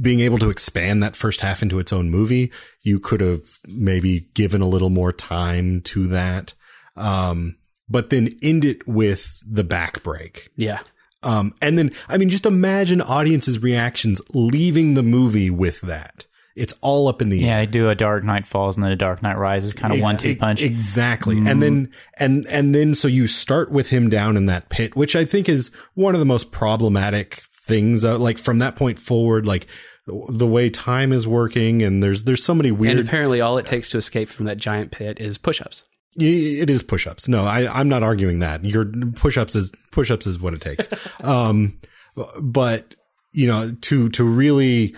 being able to expand that first half into its own movie. You could have maybe given a little more time to that. Um, but then end it with the back break. Yeah. Um, and then, I mean, just imagine audiences' reactions leaving the movie with that. It's all up in the Yeah, air. I do a Dark Knight Falls and then a Dark Knight Rises kind of one two punch. Exactly. And then, and, and then, so you start with him down in that pit, which I think is one of the most problematic things. Uh, like from that point forward, like the way time is working and there's, there's so many weird And apparently, all it takes to escape from that giant pit is push-ups. It is push-ups. No, I, I'm not arguing that. Your push-ups is push-ups is what it takes. um, but you know, to to really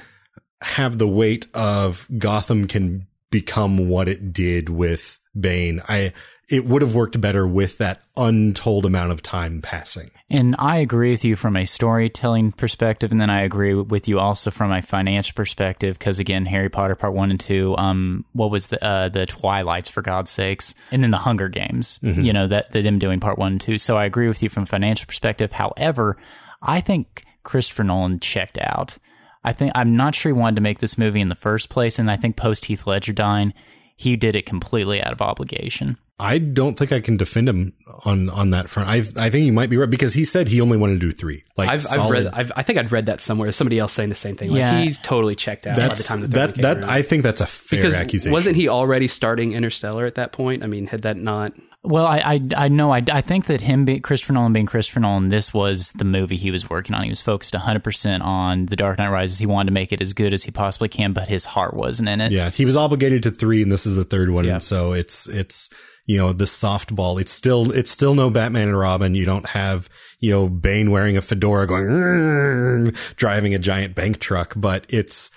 have the weight of Gotham can become what it did with Bane, I it would have worked better with that untold amount of time passing. And I agree with you from a storytelling perspective, and then I agree with you also from a financial perspective. Because again, Harry Potter Part One and Two, um, what was the uh, the Twilights for God's sakes, and then the Hunger Games. You know that, that them doing Part One and Two. So I agree with you from a financial perspective. However, I think Christopher Nolan checked out. I think I'm not sure he wanted to make this movie in the first place, and I think post Heath Ledger dying, he did it completely out of obligation. I don't think I can defend him on on that front. I I think he might be right because he said he only wanted to do three. Like I've, I've read. I've, I think I'd read that somewhere. Somebody else saying the same thing. Like Yeah. he's totally checked out by the time the that that around. I think that's a fair because accusation. wasn't he already starting Interstellar at that point? I mean, had that not? Well, I I, I know I, I think that him being Christopher Nolan being Christopher Nolan, this was the movie he was working on. He was focused 100 percent on The Dark Knight Rises. He wanted to make it as good as he possibly can, but his heart wasn't in it. Yeah, he was obligated to three, and this is the third one. Yeah. And so it's it's you know the softball. It's still it's still no Batman and Robin. You don't have you know Bane wearing a fedora going driving a giant bank truck, but it's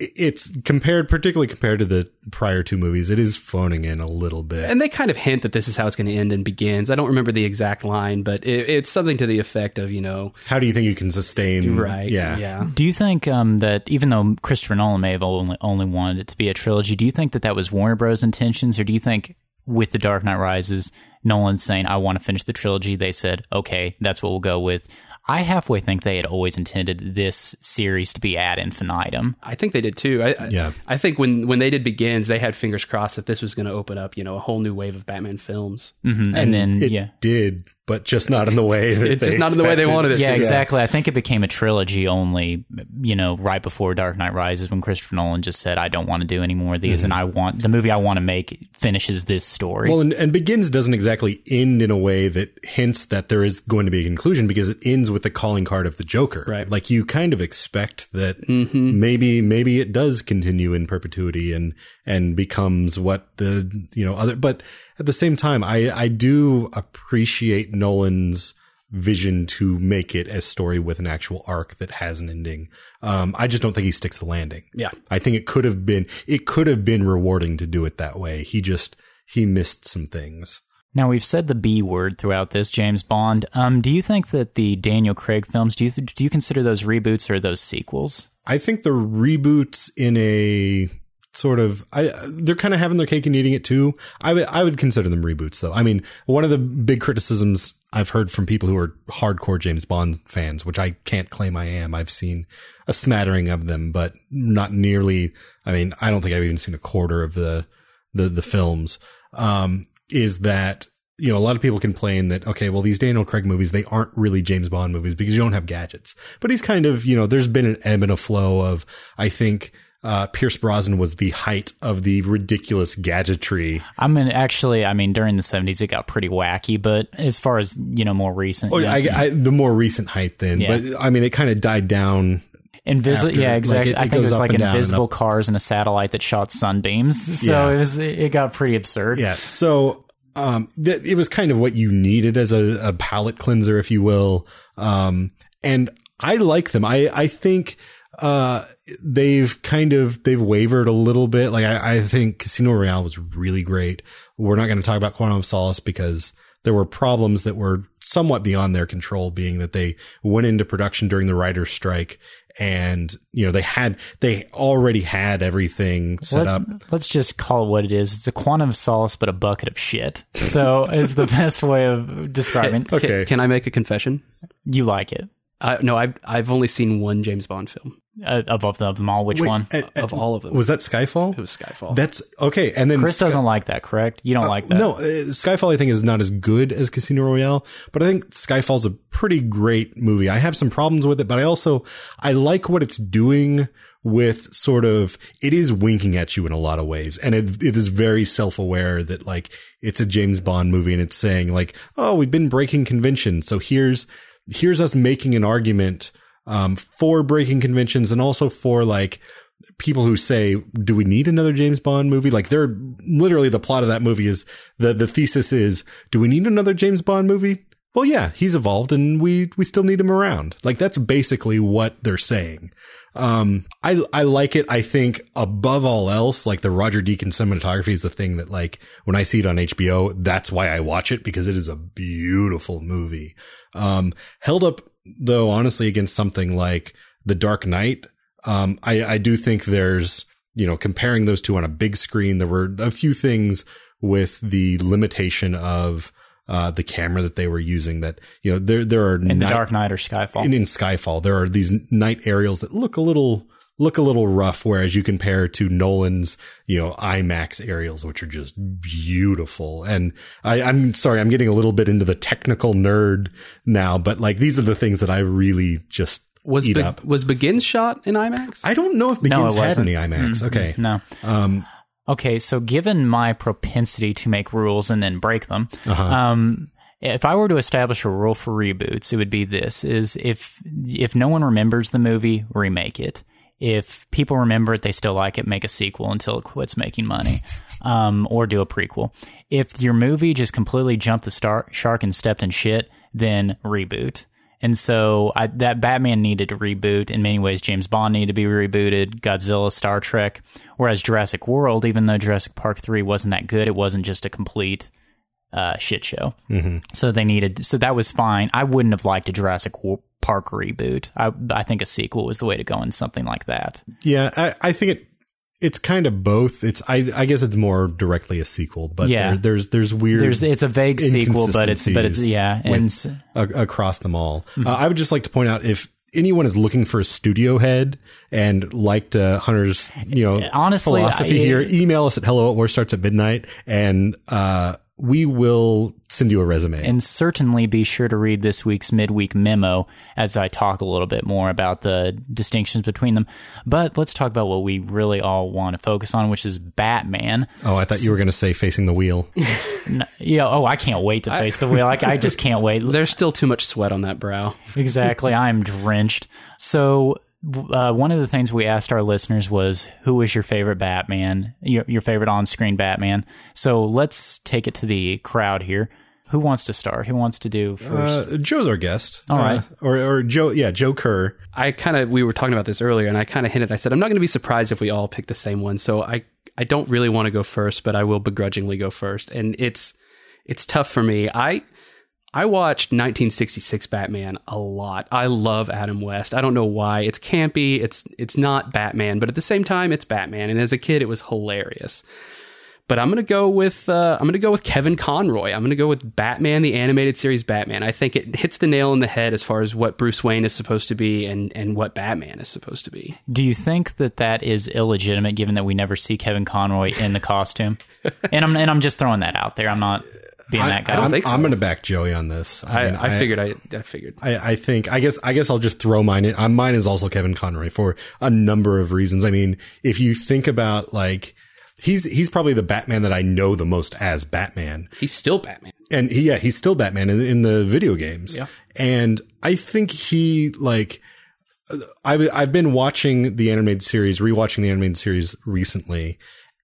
it's compared particularly compared to the prior two movies. It is phoning in a little bit. And they kind of hint that this is how it's going to end and begins. I don't remember the exact line, but it, it's something to the effect of you know, How do you think you can sustain? right? Yeah. yeah. Do you think um, that even though Christopher Nolan may have only only wanted it to be a trilogy, do you think that that was Warner Bros. intentions, or do you think with The Dark Knight Rises, Nolan's saying, "I want to finish the trilogy"? They said, "Okay, that's what we'll go with." I halfway think they had always intended this series to be ad infinitum. I think they did too. I, I- Yeah. I think when when they did begins, they had fingers crossed that this was going to open up, you know, a whole new wave of Batman films. Mhm. And, then, it yeah. did, but just not in the way that It's they just not in the way they wanted it Yeah, to. exactly. I think it became a trilogy only, you know, right before Dark Knight Rises when Christopher Nolan just said, I don't want to do any more of these. And mm-hmm. I want the movie I want to make finishes this story. Well, and, and begins doesn't exactly end in a way that hints that there is going to be a conclusion because it ends with the calling card of the Joker. Right. Like you kind of expect that mm-hmm. maybe maybe it does continue in perpetuity and and becomes what the you know other. But at the same time, I I do appreciate Nolan's vision to make it a story with an actual arc that has an ending. Um, I just don't think he sticks the landing. Yeah. I think it could have been it could have been rewarding to do it that way. He just he missed some things. Now we've said the B word throughout this, James Bond. Um, do you think that the Daniel Craig films do you do you consider those reboots or those sequels? I think the reboots in a sort of I they're kind of having their cake and eating it too. I would I would consider them reboots though. I mean, one of the big criticisms I've heard from people who are hardcore James Bond fans, which I can't claim I am. I've seen a smattering of them, but not nearly. I mean, I don't think I've even seen a quarter of the the the films. Um, is that you know, a lot of people complain that, okay, well, these Daniel Craig movies, they aren't really James Bond movies because you don't have gadgets. But he's kind of, you know, there's been an ebb and a flow of, I think, uh, Pierce Brosnan was the height of the ridiculous gadgetry. I mean, actually, I mean, during the seventies, it got pretty wacky. But as far as you know, more recent, Oh, yeah. I, I, the more recent height then, Yeah. but I mean, it kind of died down. Invisible, yeah, like, exactly. it- I think it was like down and invisible cars and a satellite that shot sunbeams. So Yeah. it was it got pretty absurd. Yeah. So, um, th- it was kind of what you needed as a, a palate cleanser, if you will. Um, and I like them. I, I think, uh, they've kind of, they've wavered a little bit. Like I, I think Casino Royale was really great. We're not going to talk about Quantum of Solace because there were problems that were somewhat beyond their control, being that they went into production during the writer's strike and, you know, they had, they already had everything set Let, up. Let's just call it what it is. It's a quantum of solace, but a bucket of shit. So is the best way of describing. Can- Okay. Can, I make a confession? You like it I, no, I've I've only seen one James Bond film uh, above the, of them all. Which Wait, one? uh, of all of them. Was that Skyfall? it was Skyfall. That's okay. And then Chris Sky- doesn't like that, correct? You don't like that. No, uh, Skyfall I think is not as good as Casino Royale, but I think Skyfall's a pretty great movie. I have some problems with it, but I also I like what it's doing with sort of it is winking at you in a lot of ways and it it is very self-aware that like it's a James Bond movie and it's saying like oh we've been breaking convention so here's here's us making an argument um for breaking conventions and also for like people who say, do we need another James Bond movie? Like they're literally the plot of that movie is the, the thesis is, do we need another James Bond movie? Well, yeah, he's evolved and we, we still need him around. Like that's basically what they're saying. Um, I, I like it. I think above all else, like the Roger Deakins cinematography is the thing that like when I see it on HBO, that's why I watch it because it is a beautiful movie. Um, held up though, honestly, against something like The Dark Knight. Um, I, I do think there's, you know, comparing those two on a big screen, there were a few things with the limitation of, uh, the camera that they were using that, you know, there, there are In the Dark Knight or Skyfall. in, in Skyfall, there are these night aerials that look a little look a little rough, whereas you compare to Nolan's, you know, IMAX aerials, which are just beautiful. And I, I'm sorry, I'm getting a little bit into the technical nerd now, but like these are the things that I really just was eat Be- up. was Begins shot in IMAX? I don't know if Begins it had wasn't. any IMAX. Okay. no. Um, Okay, so given my propensity to make rules and then break them, Uh-huh. um, if I were to establish a rule for reboots, it would be this: is if if no one remembers the movie, remake it. If people remember it, they still like it, make a sequel until it quits making money, um, or do a prequel. If your movie just completely jumped the star- shark and stepped in shit, then reboot. And so I, that Batman needed to reboot. In many ways, James Bond needed to be rebooted. Godzilla, Star Trek. Whereas Jurassic World, even though Jurassic Park three wasn't that good, it wasn't just a complete uh, shit show. Mm-hmm. So they needed. So that was fine. I wouldn't have liked a Jurassic Park reboot. I I think a sequel was the way to go in something like that. yeah, I, I think it, it's kind of both. It's, I, I guess it's more directly a sequel, but Yeah. there, there's, there's weird. There's it's a vague sequel, but it's but it's yeah, with- and a- across them all. Uh, I would just like to point out if anyone is looking for a studio head and liked uh, Hunter's, you know, Honestly, philosophy I- here, email us at hello at war starts at midnight and uh, we will send you a resume. And certainly be sure to read this week's midweek memo as I talk a little bit more about the distinctions between them. But let's talk about what we really all want to focus on, which is Batman. oh, I thought you were going to say facing the wheel. Yeah, oh, I can't wait to face the wheel. Like, I just can't wait. There's still too much sweat on that brow. Exactly. I'm drenched. So, uh, one of the things we asked our listeners was, who is your favorite Batman? Your, your favorite on screen Batman? So, let's take it to the crowd here. Who wants to start? Who wants to do first? Uh, Joe's our guest. All right. Uh, or, or Joe, yeah, Joe Kerr. I kind of we were talking about this earlier, and I kind of hinted. I said I'm not going to be surprised if we all pick the same one. So I I don't really want to go first, but I will begrudgingly go first, and it's it's tough for me. I I watched 1966 Batman a lot. I love Adam West. I don't know why. It's campy. It's it's not Batman, but at the same time, it's Batman. And as a kid, it was hilarious. But I'm gonna go with uh, I'm gonna go with Kevin Conroy. I'm gonna go with Batman, the animated series Batman. I think it hits the nail on the head as far as what Bruce Wayne is supposed to be and and what Batman is supposed to be. Do you think that that is illegitimate, given that we never see Kevin Conroy in the costume? and I'm and I'm just throwing that out there. I'm not being that guy. don't I'm, think so. I'm going to back Joey on this. I, mean, I, figured I, I figured. I, I think I guess I guess I'll just throw mine in. Uh, mine is also Kevin Conroy for a number of reasons. I mean, if you think about like he's he's probably the Batman that I know the most as Batman, He's still Batman. and he, yeah, he's still Batman in, in the video games. Yeah. and I think he like. I've I've been watching the animated series, rewatching the animated series recently,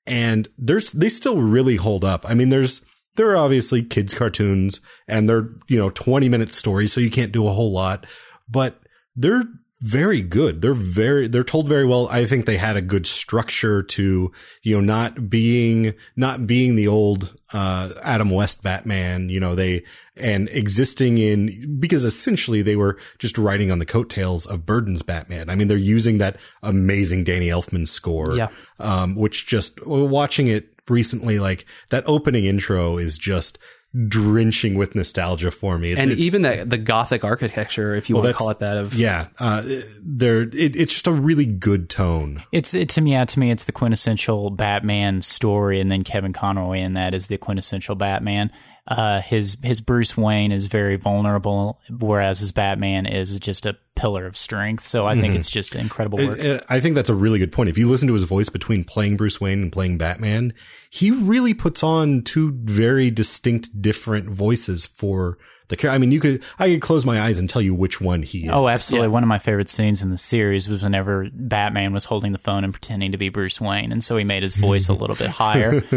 and there's they still really hold up. I mean, there's there are obviously kids cartoons and they're you know 20 minute stories, so you can't do a whole lot, but they're very good. They're very, they're told very well. I think they had a good structure to, you know, not being, not being the old, uh, Adam West Batman, you know, they, and existing in, because essentially they were just riding on the coattails of Burton's Batman. I mean, they're using that amazing Danny Elfman score, Yeah. um, which just watching it recently, like that opening intro is just drenching with nostalgia for me. It- and it's- even that the gothic architecture, if you well, want to call it that, of yeah, uh, they're, it, it's just a really good tone. It's it, to me, yeah, to me, it's the quintessential Batman story, and then Kevin Conroy in that is the quintessential Batman. Uh, his his Bruce Wayne is very vulnerable, whereas his Batman is just a pillar of strength. So I think it's just incredible work. Mm-hmm. I think that's a really good point. If you listen to his voice between playing Bruce Wayne and playing Batman, he really puts on two very distinct, different voices for the character. I mean, you could, I could close my eyes and tell you which one he oh, is. Oh, absolutely. One of my favorite scenes in the series was whenever Batman was holding the phone and pretending to be Bruce Wayne, and so he made his voice a little bit higher.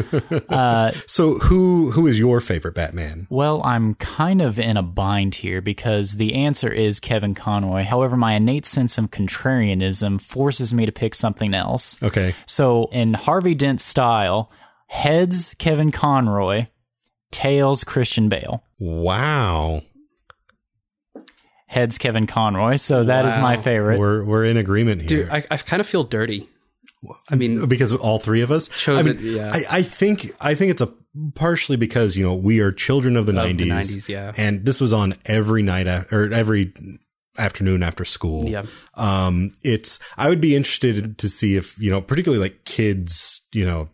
Uh, so who, who is your favorite Batman? Well, I'm kind of in a bind here because the answer is Kevin Conroy. However, my innate sense of contrarianism forces me to pick something else. Okay. So, in Harvey Dent style, heads Kevin Conroy, tails Christian Bale. Wow. Heads Kevin Conroy. So that is my favorite. We're, we're in agreement here. dude, I, I kind of feel dirty. I mean, because of all three of us. Chose I mean, yeah. I, I think I think it's a partially because you know we are children of the Of the nineties. 90s, yeah. and this was on every night or every afternoon after school. Yeah. Um, it's I would be interested to see if you know, particularly like kids, you know,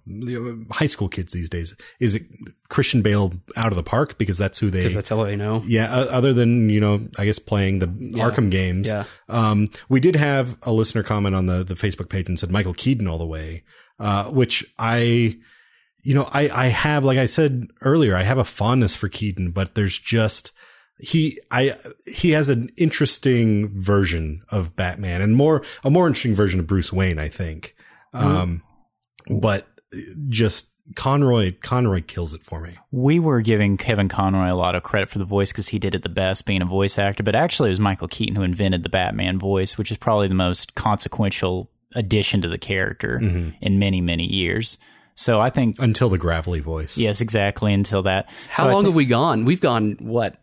high school kids these days, is it Christian Bale out of the park because that's who they because that's all they know. yeah, other than, you know, I guess playing the Arkham games. Yeah. Um, we did have a listener comment on the, the Facebook page and said Michael Keaton all the way, uh, which I, you know, I, I have, like I said earlier, I have a fondness for Keaton, but there's just, he, I, he has an interesting version of Batman and more, a more interesting version of Bruce Wayne, I think. Um, but just Conroy, Conroy kills it for me. we were giving Kevin Conroy a lot of credit for the voice because he did it the best, being a voice actor. But actually, it was Michael Keaton who invented the Batman voice, which is probably the most consequential addition to the character Mm-hmm. in many, many years. So I think, Until the gravelly voice. yes, exactly. Until that, How So long thi- have we gone? We've gone what?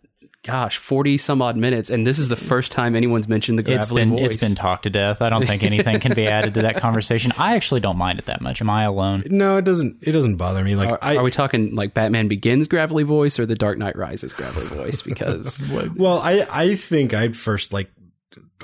Gosh, forty some odd minutes, and this is the first time anyone's mentioned the It's gravelly been voice. it's been talked to death. I don't think anything can be added to that conversation. I actually don't mind it that much. Am I alone? No, it doesn't. It doesn't bother me. Like Are, I, are we talking like Batman Begins gravelly voice or the Dark Knight Rises gravelly voice? Because well, I, I think I'd first like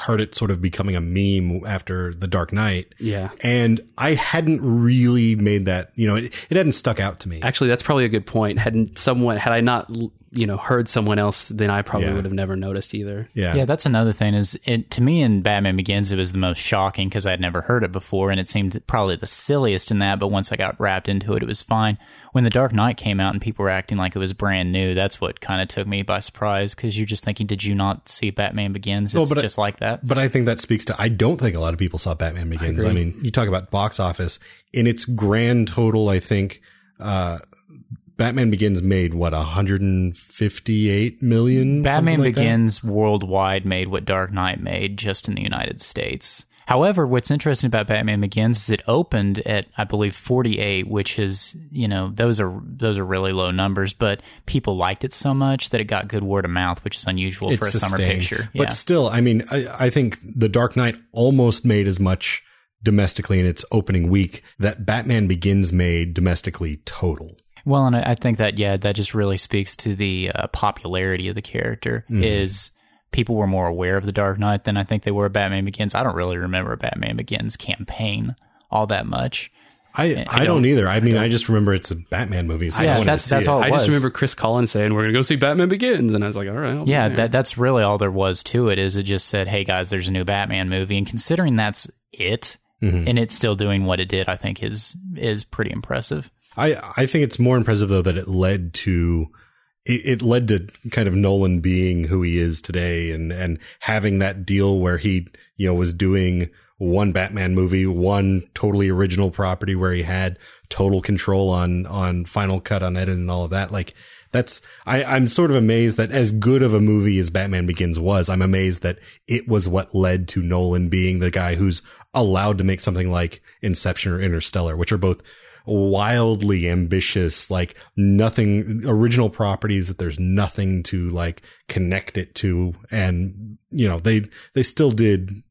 heard it sort of becoming a meme after the Dark Knight. Yeah. and I hadn't really made that. You know, it, it hadn't stuck out to me. actually, that's probably a good point. Hadn't someone had I not you know heard someone else, then I probably Yeah. would have never noticed either. yeah, Yeah, that's another thing. Is it to me in Batman Begins, it was the most shocking because I'd never heard it before, and it seemed probably the silliest in that. But once I got wrapped into it, it was fine. When the Dark Knight came out and people were acting like it was brand new, that's what kind of took me by surprise because you're just thinking, did you not see Batman Begins? No, It's but I- just like that. But I think that speaks to I don't think a lot of people saw Batman Begins. I, mean, you talk about box office in its grand total. I think uh, Batman Begins made what 158 million. Batman like that? Begins worldwide made what Dark Knight made just in the United States. However, what's interesting about Batman Begins is it opened at I believe 48, which is, you know, those are those are really low numbers, but people liked it so much that it got good word of mouth, which is unusual for a It's summer picture. But Yeah. still, I mean, I, I think The Dark Knight almost made as much domestically in its opening week that Batman Begins made domestically total. Well, and I I think that yeah, that just really speaks to the uh, popularity of the character. Mm-hmm. Is people were more aware of the Dark Knight than I think they were Batman Begins. I don't really remember Batman Begins campaign all that much. I, I, don't, either. I mean, I, just remember it's a Batman movie. So I Yeah, wanted that's- to see that's it. all it I just remember Chris Collins saying we're gonna go see Batman Begins, and I was like, all right, I'll Yeah, that that's really all there was to it. Is it just said, "Hey guys, there's a new Batman movie," and considering that's it, Mm-hmm. and it's still doing what it did, I think is is pretty impressive. I, I think it's more impressive though that it led to it, it led to kind of Nolan being who he is today and and having that deal where he you know was doing one Batman movie, one totally original property where he had total control on on final cut on edit and all of that. Like that's I, I'm sort of amazed that as good of a movie as Batman Begins was, I'm amazed that it was what led to Nolan being the guy who's allowed to make something like Inception or Interstellar, which are both wildly ambitious, like nothing original properties that there's nothing to like connect it to. And, you know, they, they still did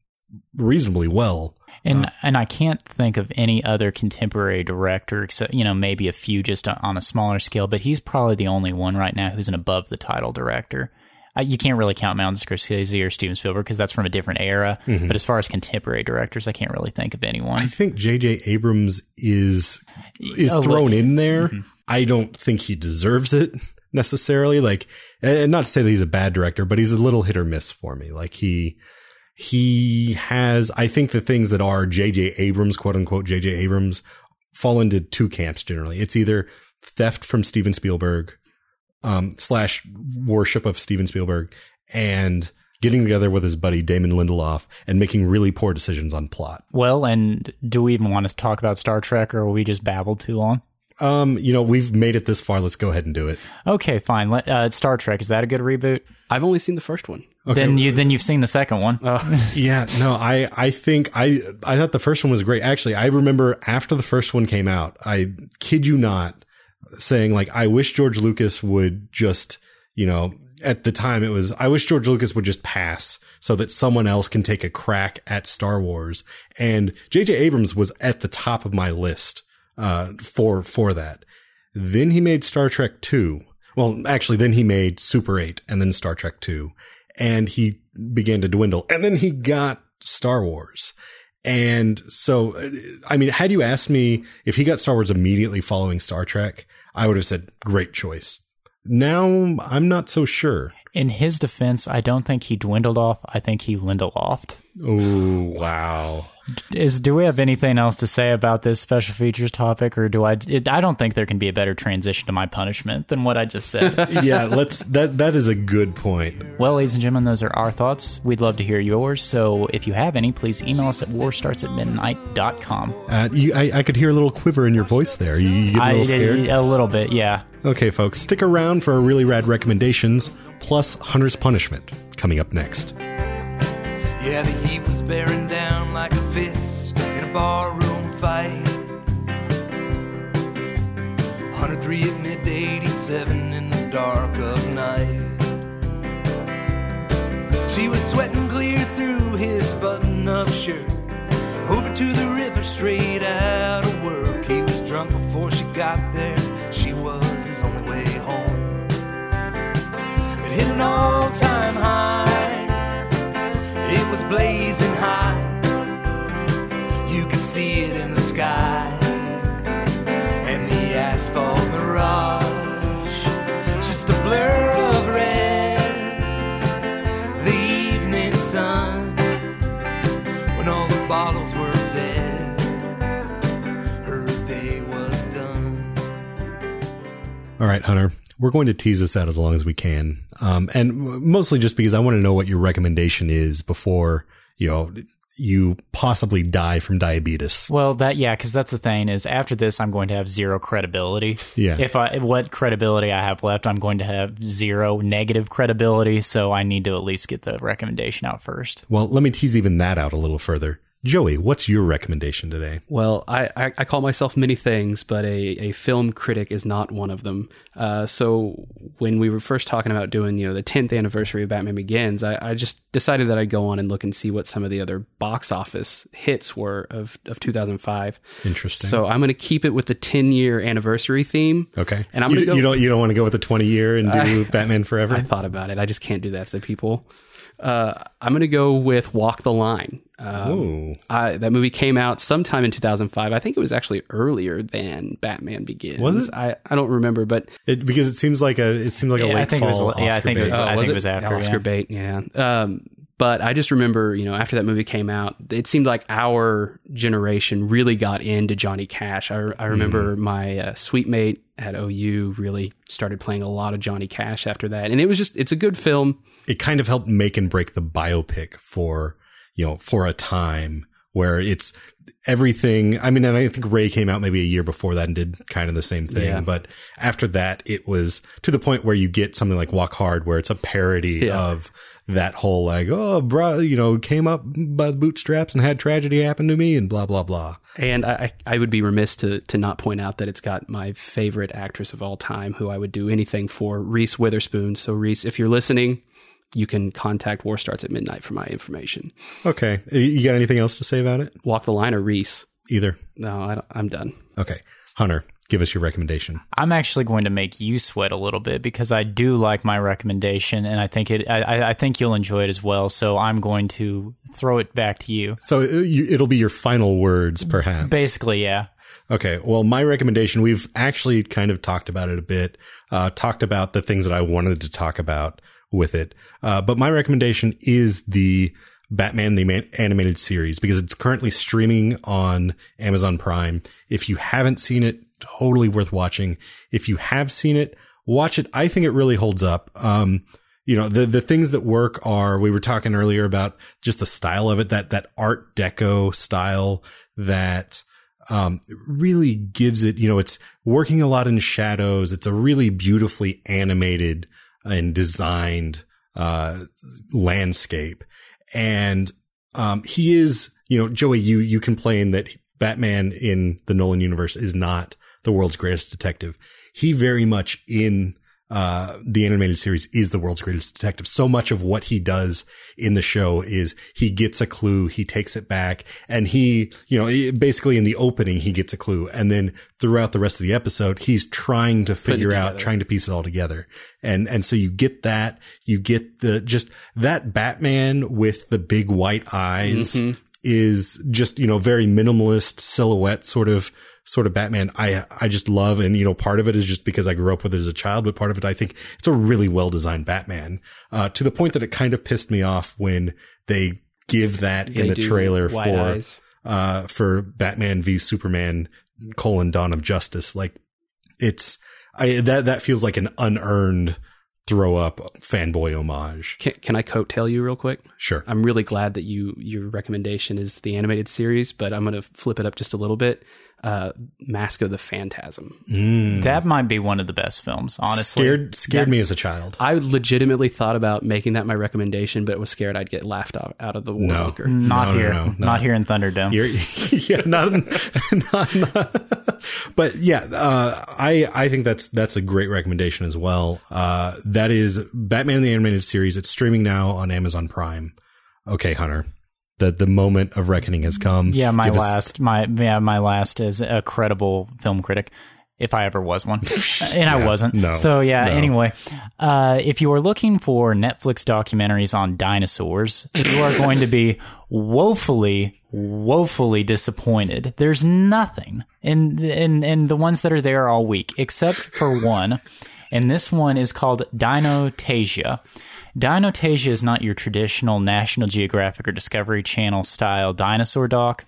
reasonably well. And uh, and I can't think of any other contemporary director except you know maybe a few just on- on a smaller scale, but he's probably the only one right now who's an above the title director. I, you can't really count Martin Scorsese or Steven Spielberg because that's from a different era. Mm-hmm. But as far as contemporary directors, I can't really think of anyone. I think J.J. Abrams is is Oh, thrown like- in there. Mm-hmm. I don't think he deserves it necessarily. Like, and not to say that he's a bad director, but he's a little hit or miss for me. Like he he has. I think the things that are J.J. Abrams, quote unquote J.J. Abrams, fall into two camps generally. It's either theft from Steven Spielberg, um, slash worship of Steven Spielberg, and getting together with his buddy Damon Lindelof and making really poor decisions on plot. well, and do we even want to talk about Star Trek, or we just babbled too long? Um, you know, we've made it this far. Let's go ahead and do it. Okay, fine. Let, uh, Star Trek is that a good reboot? I've only seen the first one. Then you then you've seen the second one. Yeah, no, I, I think I, I thought the first one was great. Actually, I remember after the first one came out, I kid you not, saying like, I wish George Lucas would just, you know, at the time it was, I wish George Lucas would just pass so that someone else can take a crack at Star Wars. And J.J. Abrams was at the top of my list, uh, for, for that. Then he made Star Trek 2. Well, actually, then he made Super 8 and then Star Trek 2. And he began to dwindle. And then he got Star Wars. And so, I mean, had you asked me if he got Star Wars immediately following Star Trek, I would have said, great choice. Now, I'm not so sure. In his defense, I don't think he dwindled off. I think he Lindelofed. Oh, wow. Is do we have anything else to say about this special features topic, or do I? It, I don't think there can be a better transition to my punishment than what I just said. Yeah, let's, that, that is a good point. well, ladies and gentlemen, those are our thoughts. We'd love to hear yours. So if you have any, please email us at warstartsatmidnight.com. Uh, you, I, I could hear a little quiver in your voice there. You, you get a little scared? a little bit, yeah. Okay, folks, stick around for our really rad recommendations, plus Hunter's Punishment, coming up next. Yeah, the heat was bearing barroom fight. 103 at midday, 87 in the dark of night. She was sweating clear through his button up shirt. Over to the river, straight out of work. He was drunk before she got there. She was his only way home. It hit an all time high. It was blazing see it in the sky. And the asphalt mirage. Just a blur of red. The evening sun. When all the bottles were dead. Her day was done. All right, Hunter, we're going to tease this out as long as we can. Um, and mostly just because I want to know what your recommendation is before, you know, you possibly die from diabetes. Well, that yeah, because that's the thing is after this, I'm going to have zero credibility. Yeah. If I what credibility I have left, I'm going to have zero negative credibility. So I need to at least get the recommendation out first. Well, let me tease even that out a little further. Joey, what's your recommendation today? Well, I, I, I call myself many things, but a, a film critic is not one of them. Uh, so when we were first talking about doing, you know, the 10th anniversary of Batman Begins, I, I just decided that I'd go on and look and see what some of the other box office hits were of, of 2005. Interesting. So I'm going to keep it with the 10 year anniversary theme. Okay. And I'm you, go. you don't you don't want to go with the 20 year and do Batman Forever? I thought about it. I just can't do that to people. Uh, I'm going to go with Walk the Line. Um, I, that movie came out sometime in 2005. I think it was actually earlier than Batman Begins. Was it? I, I don't remember, but It, because it seems like a it seems like a Yeah, I late think it was- fall. yeah, I Oscar think it was- bait. I think it was after, Oscar yeah. bait. Yeah. Um, but I just remember, you know, after that movie came out, it seemed like our generation really got into Johnny Cash. I, I remember my uh, suite mate at OU really started playing a lot of Johnny Cash after that, and it was just it's a good film. it kind of helped make and break the biopic for you know for a time where it's everything. I mean, and I think Ray came out maybe a year before that and did kind of the same thing. Yeah. But after that, it was to the point where you get something like Walk Hard, where it's a parody Yeah. of that whole like, oh, bro, you know, came up by the bootstraps and had tragedy happen to me and blah, blah, blah. And I, I would be remiss to to not point out that it's got my favorite actress of all time, who I would do anything for, Reese Witherspoon. So Reese, if you're listening, you can contact War Starts at Midnight for my information. Okay. You got anything else to say about it? Walk the line or Reese? Either. No, I I'm done. Okay. Hunter, give us your recommendation. I'm actually going to make you sweat a little bit because I do like my recommendation, and I think it. I- I, think you'll enjoy it as well. So I'm going to throw it back to you. So uh, it'll be your final words, perhaps. Basically, yeah. Okay. Well, my recommendation, we've actually kind of talked about it a bit, uh, talked about the things that I wanted to talk about with it. Uh, but my recommendation is the Batman, the animated series, because it's currently streaming on Amazon Prime. If you haven't seen it, totally worth watching. If you have seen it, watch it. I think it really holds up. Um, you know, the, the things that work are, we were talking earlier about just the style of it, that, that art deco style that, um, really gives it, you know, it's working a lot in shadows. It's a really beautifully animated and designed, uh, landscape. And, um, he is, you know, Joey, you, you complain that Batman in the Nolan universe is not the world's greatest detective. He very much in, uh, the animated series is the world's greatest detective. So much of what he does in the show is he gets a clue, he takes it back, and he, you know, basically in the opening, he gets a clue. And then throughout the rest of the episode, he's trying to figure out, trying to piece it all together. And, and so you get that, you get the, just that Batman with the big white eyes is just, you know, very minimalist silhouette sort of, sort of Batman I, I just love. And, you know, part of it is just because I grew up with it as a child, but part of it, I think it's a really well designed Batman, uh, to the point that it kind of pissed me off when they give that in They the trailer for, uh, for Batman v Superman colon Dawn of Justice. Like it's, I, that, that feels like an unearned throw up fanboy homage. Can, can I coattail you real quick? Sure. I'm really glad that you your recommendation is the animated series, but I'm going to flip it up just a little bit. Uh, Mask of the Phantasm. That might be one of the best films, honestly. Scared, scared me as a child. I legitimately thought about making that my recommendation, but was scared I'd get laughed out, out of the war No. bunker. Not No, no, here. no, no. Not here in Thunderdome. You're, yeah, not, not, not- but yeah, uh, I, I think that's, that's a great recommendation as well. Uh, that is Batman the Animated Series. It's streaming now on Amazon Prime. Okay, Hunter, the, the moment of reckoning has come. Yeah, my Give us- last, my yeah, my last is a credible film critic, if I ever was one, and I wasn't. no, so yeah. no. Anyway, uh, if you are looking for Netflix documentaries on dinosaurs, you are going to be woefully, woefully disappointed. There's nothing, and and and the ones that are there all week, except for one, and this one is called Dinotasia. Dinotasia is not your traditional National Geographic or Discovery Channel style dinosaur doc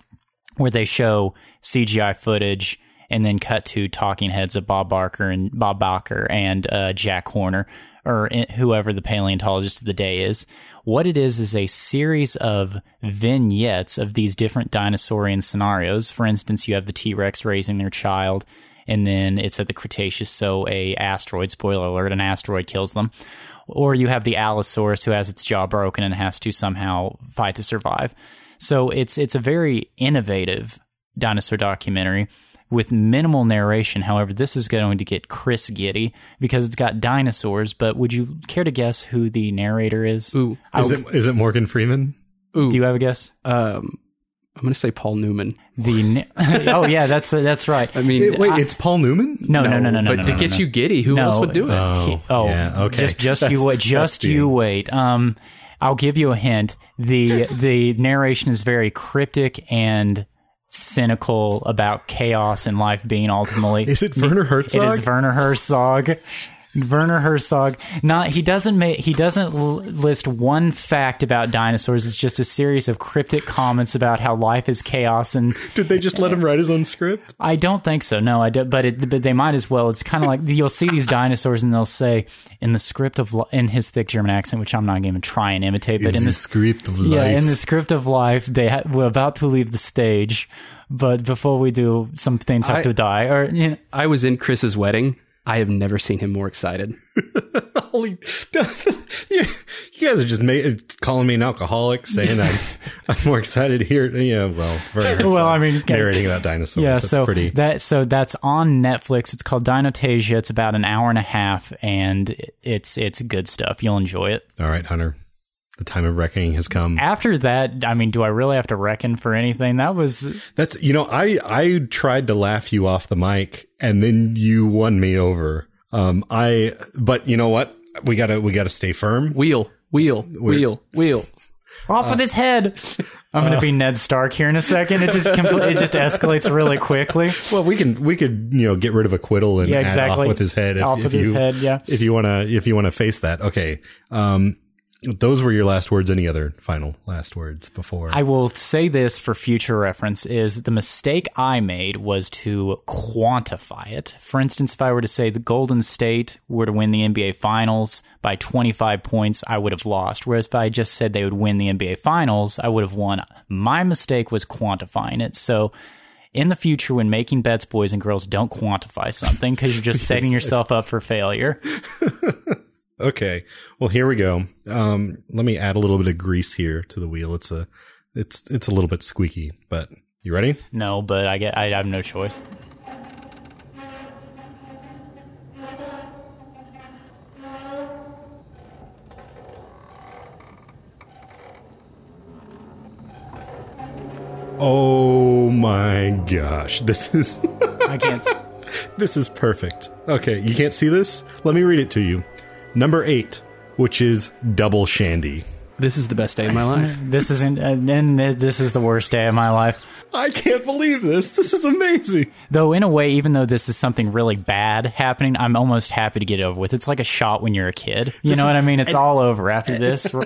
where they show CGI footage and then cut to talking heads of Bob Bakker and Bob Bakker and uh, Jack Horner or whoever the paleontologist of the day is. What it is is a series of vignettes of these different dinosaurian scenarios. For instance, you have the T Rex raising their child, and then it's at the Cretaceous, so a asteroid. Spoiler alert: an asteroid kills them. Or you have the Allosaurus who has its jaw broken and has to somehow fight to survive. So it's it's a very innovative dinosaur documentary with minimal narration. However, this is going to get Chris giddy because it's got dinosaurs. But would you care to guess who the narrator is? Ooh, Is it, is it Morgan Freeman? ooh. Do you have a guess? um, I'm going to say Paul Newman. The oh yeah, that's that's right. I mean, Wait, wait, I- it's Paul Newman? No, no, no, no, no. but no, to no, get no. you giddy, who No, else would do it? Oh, Oh, yeah, okay. Just, just you wait. Just being- you wait. Um, I'll give you a hint. the The narration is very cryptic and cynical about chaos and life being ultimately. Is it Werner Herzog? It is Werner Herzog. Werner Herzog. Not he doesn't make he doesn't l- list one fact about dinosaurs. It's just a series of cryptic comments about how life is chaos and Did they just let him write his own script? I don't think so. No, I do, but it, but they might as well. It's kind of like you'll see these dinosaurs and they'll say in the script of li- in his thick German accent, which I'm not going to try and imitate, but It's in the the script of yeah, life. in the script of life, they ha- we're about to leave the stage, but before we do, some things have I- to die. Or you know, I was in Chris's wedding. I have never seen him more excited. Holy, you, you guys are just ma- calling me an alcoholic, saying I'm, I'm more excited here. Yeah, well, Werner Well, I mean, narrating about dinosaurs. yeah. that's So pretty. that so that's on Netflix. It's called Dinotasia. It's about an hour and a half, and it's it's good stuff. You'll enjoy it. All right, Hunter, the time of reckoning has come. After that, I mean, do I really have to reckon for anything? That was That's you know, I I tried to laugh you off the mic, and then you won me over. Um, I but you know what? We gotta we gotta stay firm. Wheel, wheel, wheel, wheel. off with his head. I'm Uh. going to be Ned Stark here in a second. It just compl- it just escalates really quickly. Well, we can we could you know get rid of acquittal and Yeah, exactly. off with his head. If, Off if with you, his head, yeah. If you wanna if you wanna face that, okay. Um, those were your last words. Any other final last words before? I will say this for future reference is the mistake I made was to quantify it. For instance, if I were to say the Golden State were to win the NBA Finals by 25 points, I would have lost. Whereas if I just said they would win the NBA Finals, I would have won. My mistake was quantifying it. So in the future, when making bets, boys and girls, don't quantify something because you're just setting yourself up for failure. Okay. Well, here we go. Um, let me add a little bit of grease here to the wheel. It's a, it's, it's a little bit squeaky, but you ready? No, but I get I have no choice. Oh my gosh. This is, I can't. this is perfect. Okay. You can't see this? Let me read it to you. Number eight, which is double shandy. This is the best day of my life. This isn't, and and this is the worst day of my life. I can't believe this. This is amazing. Though, in a way, even though this is something really bad happening, I'm almost happy to get it over with. It's like a shot when you're a kid. You know what I mean? It's all over after this.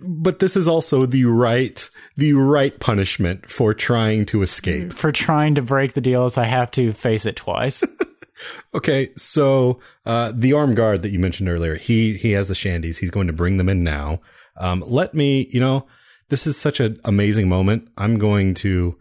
But this is also the right, the right punishment for trying to escape. For trying to break the deal, is I have to face it twice. Okay, so uh, the armed guard that you mentioned earlier, he he has the shandies. He's going to bring them in now. Um, let me, you know, this is such an amazing moment. I'm going to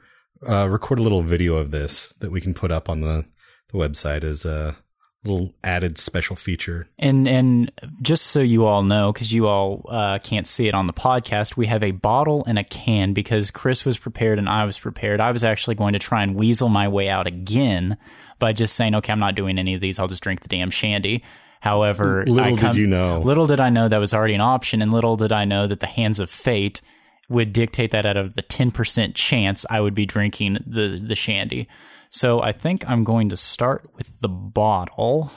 uh, record a little video of this that we can put up on the the website as a little added special feature. And and just so you all know, because you all uh, can't see it on the podcast, we have a bottle and a can because Chris was prepared and I was prepared. I was actually going to try and weasel my way out again by just saying, "Okay, I'm not doing any of these. I'll just drink the damn shandy." However, Little I did you know. Little did I know that was already an option, and little did I know that the hands of fate would dictate that out of the 10% chance I would be drinking the the shandy. So I think I'm going to start with the bottle.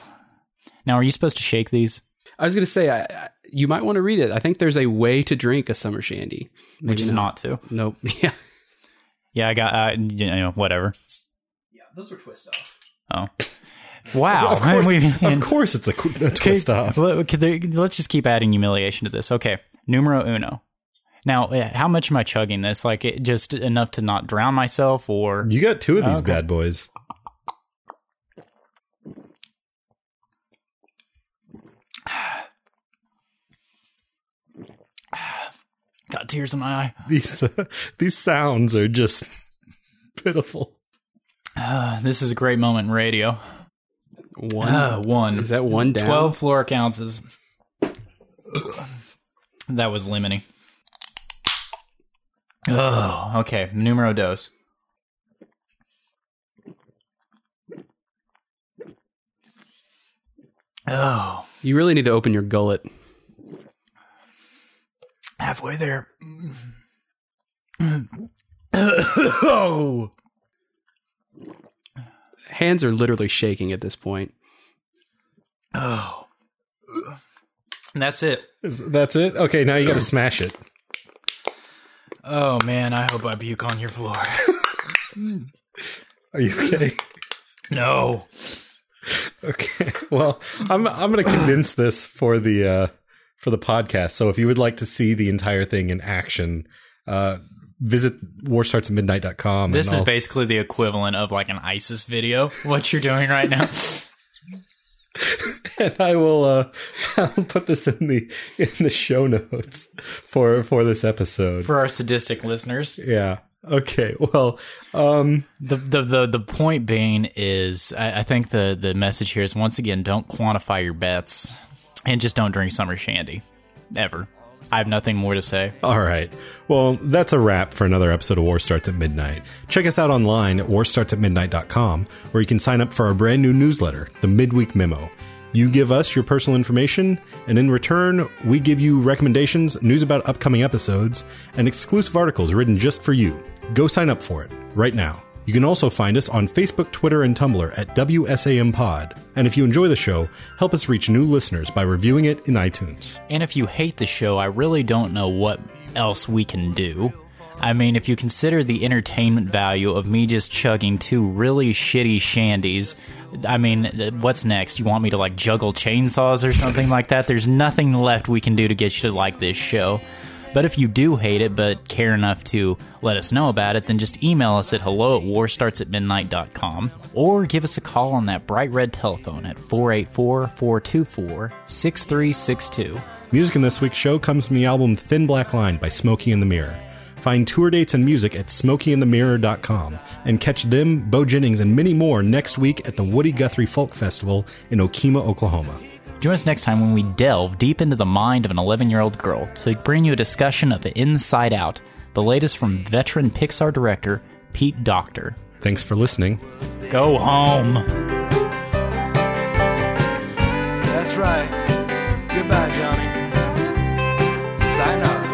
Now, are you supposed to shake these? I was going to say, I, I, you might want to read it. I think there's a way to drink a summer shandy, Which Maybe is not to. Nope. Yeah. Yeah, I got, uh, you know, whatever. Yeah, those were twist off. Oh. Wow. Of course, We- of course it's a, a twist off. let- could there- Let's just keep adding humiliation to this. Okay. Numero uno. Now, uh, how much am I chugging this? Like, it, just enough to not drown myself or. You got two of these Okay. bad boys. Got tears in my eye. These uh, these sounds are just pitiful. Uh, this is a great moment in radio. One. Uh, one. Is that one down? 12 floric ounces. that was lemony. Oh, okay. Numero dos. Oh, You really need to open your gullet. halfway there. oh. Hands are literally shaking at this point. Oh. And that's it. That's it. Okay, now you got to smash it. Oh man, I hope I puke on your floor. Are you okay? No. Okay. Well, I'm I'm going to condense this for the uh, for the podcast. So if you would like to see the entire thing in action, uh, visit warstartsatmidnight.com. This is I'll- basically the equivalent of like an ISIS video. What you're doing right now. and I will uh, I'll put this in the in the show notes for for this episode. for our sadistic listeners. yeah. Okay. Well, um, The, the the the point being is, I, I think the the message here is once again, don't quantify your bets, and just don't drink summer shandy, ever. I have nothing more to say. All right. Well, that's a wrap for another episode of War Starts at Midnight. Check us out online at warstartsatmidnight.com, where you can sign up for our brand new newsletter, the Midweek Memo. You give us your personal information, and in return, we give you recommendations, news about upcoming episodes, and exclusive articles written just for you. Go sign up for it right now. You can also find us on Facebook, Twitter, and Tumblr at WSAM Pod. And if you enjoy the show, help us reach new listeners by reviewing it in iTunes. And if you hate the show, I really don't know what else we can do. I mean, if you consider the entertainment value of me just chugging two really shitty shandies, I mean, what's next? You want me to like juggle chainsaws or something like that? There's nothing left we can do to get you to like this show. But if you do hate it but care enough to let us know about it, then just email us at hello at warstartsatmidnight.com or give us a call on that bright red telephone at 484 424 6362. Music in this week's show comes from the album Thin Black Line by Smokey and the Mirror. Find tour dates and music at smokeyandthemirror.com and catch them, Beau Jennings, and many more next week at the Woody Guthrie Folk Festival in Okemah, Oklahoma. Join us next time when we delve deep into the mind of an 11 year old girl to bring you a discussion of Inside Out, the latest from veteran Pixar director Pete Docter. Thanks for listening. Go home. That's right. Goodbye, Johnny. Sayonara.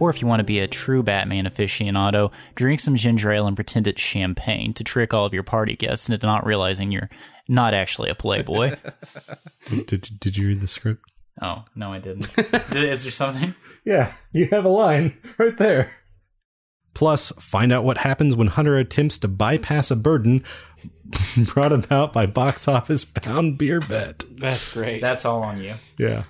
Or if you want to be a true Batman aficionado, drink some ginger ale and pretend it's champagne to trick all of your party guests into not realizing you're not actually a playboy. Did, did you read the script? oh, no, I didn't. Is there something? Yeah, you have a line right there. Plus, find out what happens when Hunter attempts to bypass a burden brought about by box office bound beer bet. That's great. That's all on you. Yeah.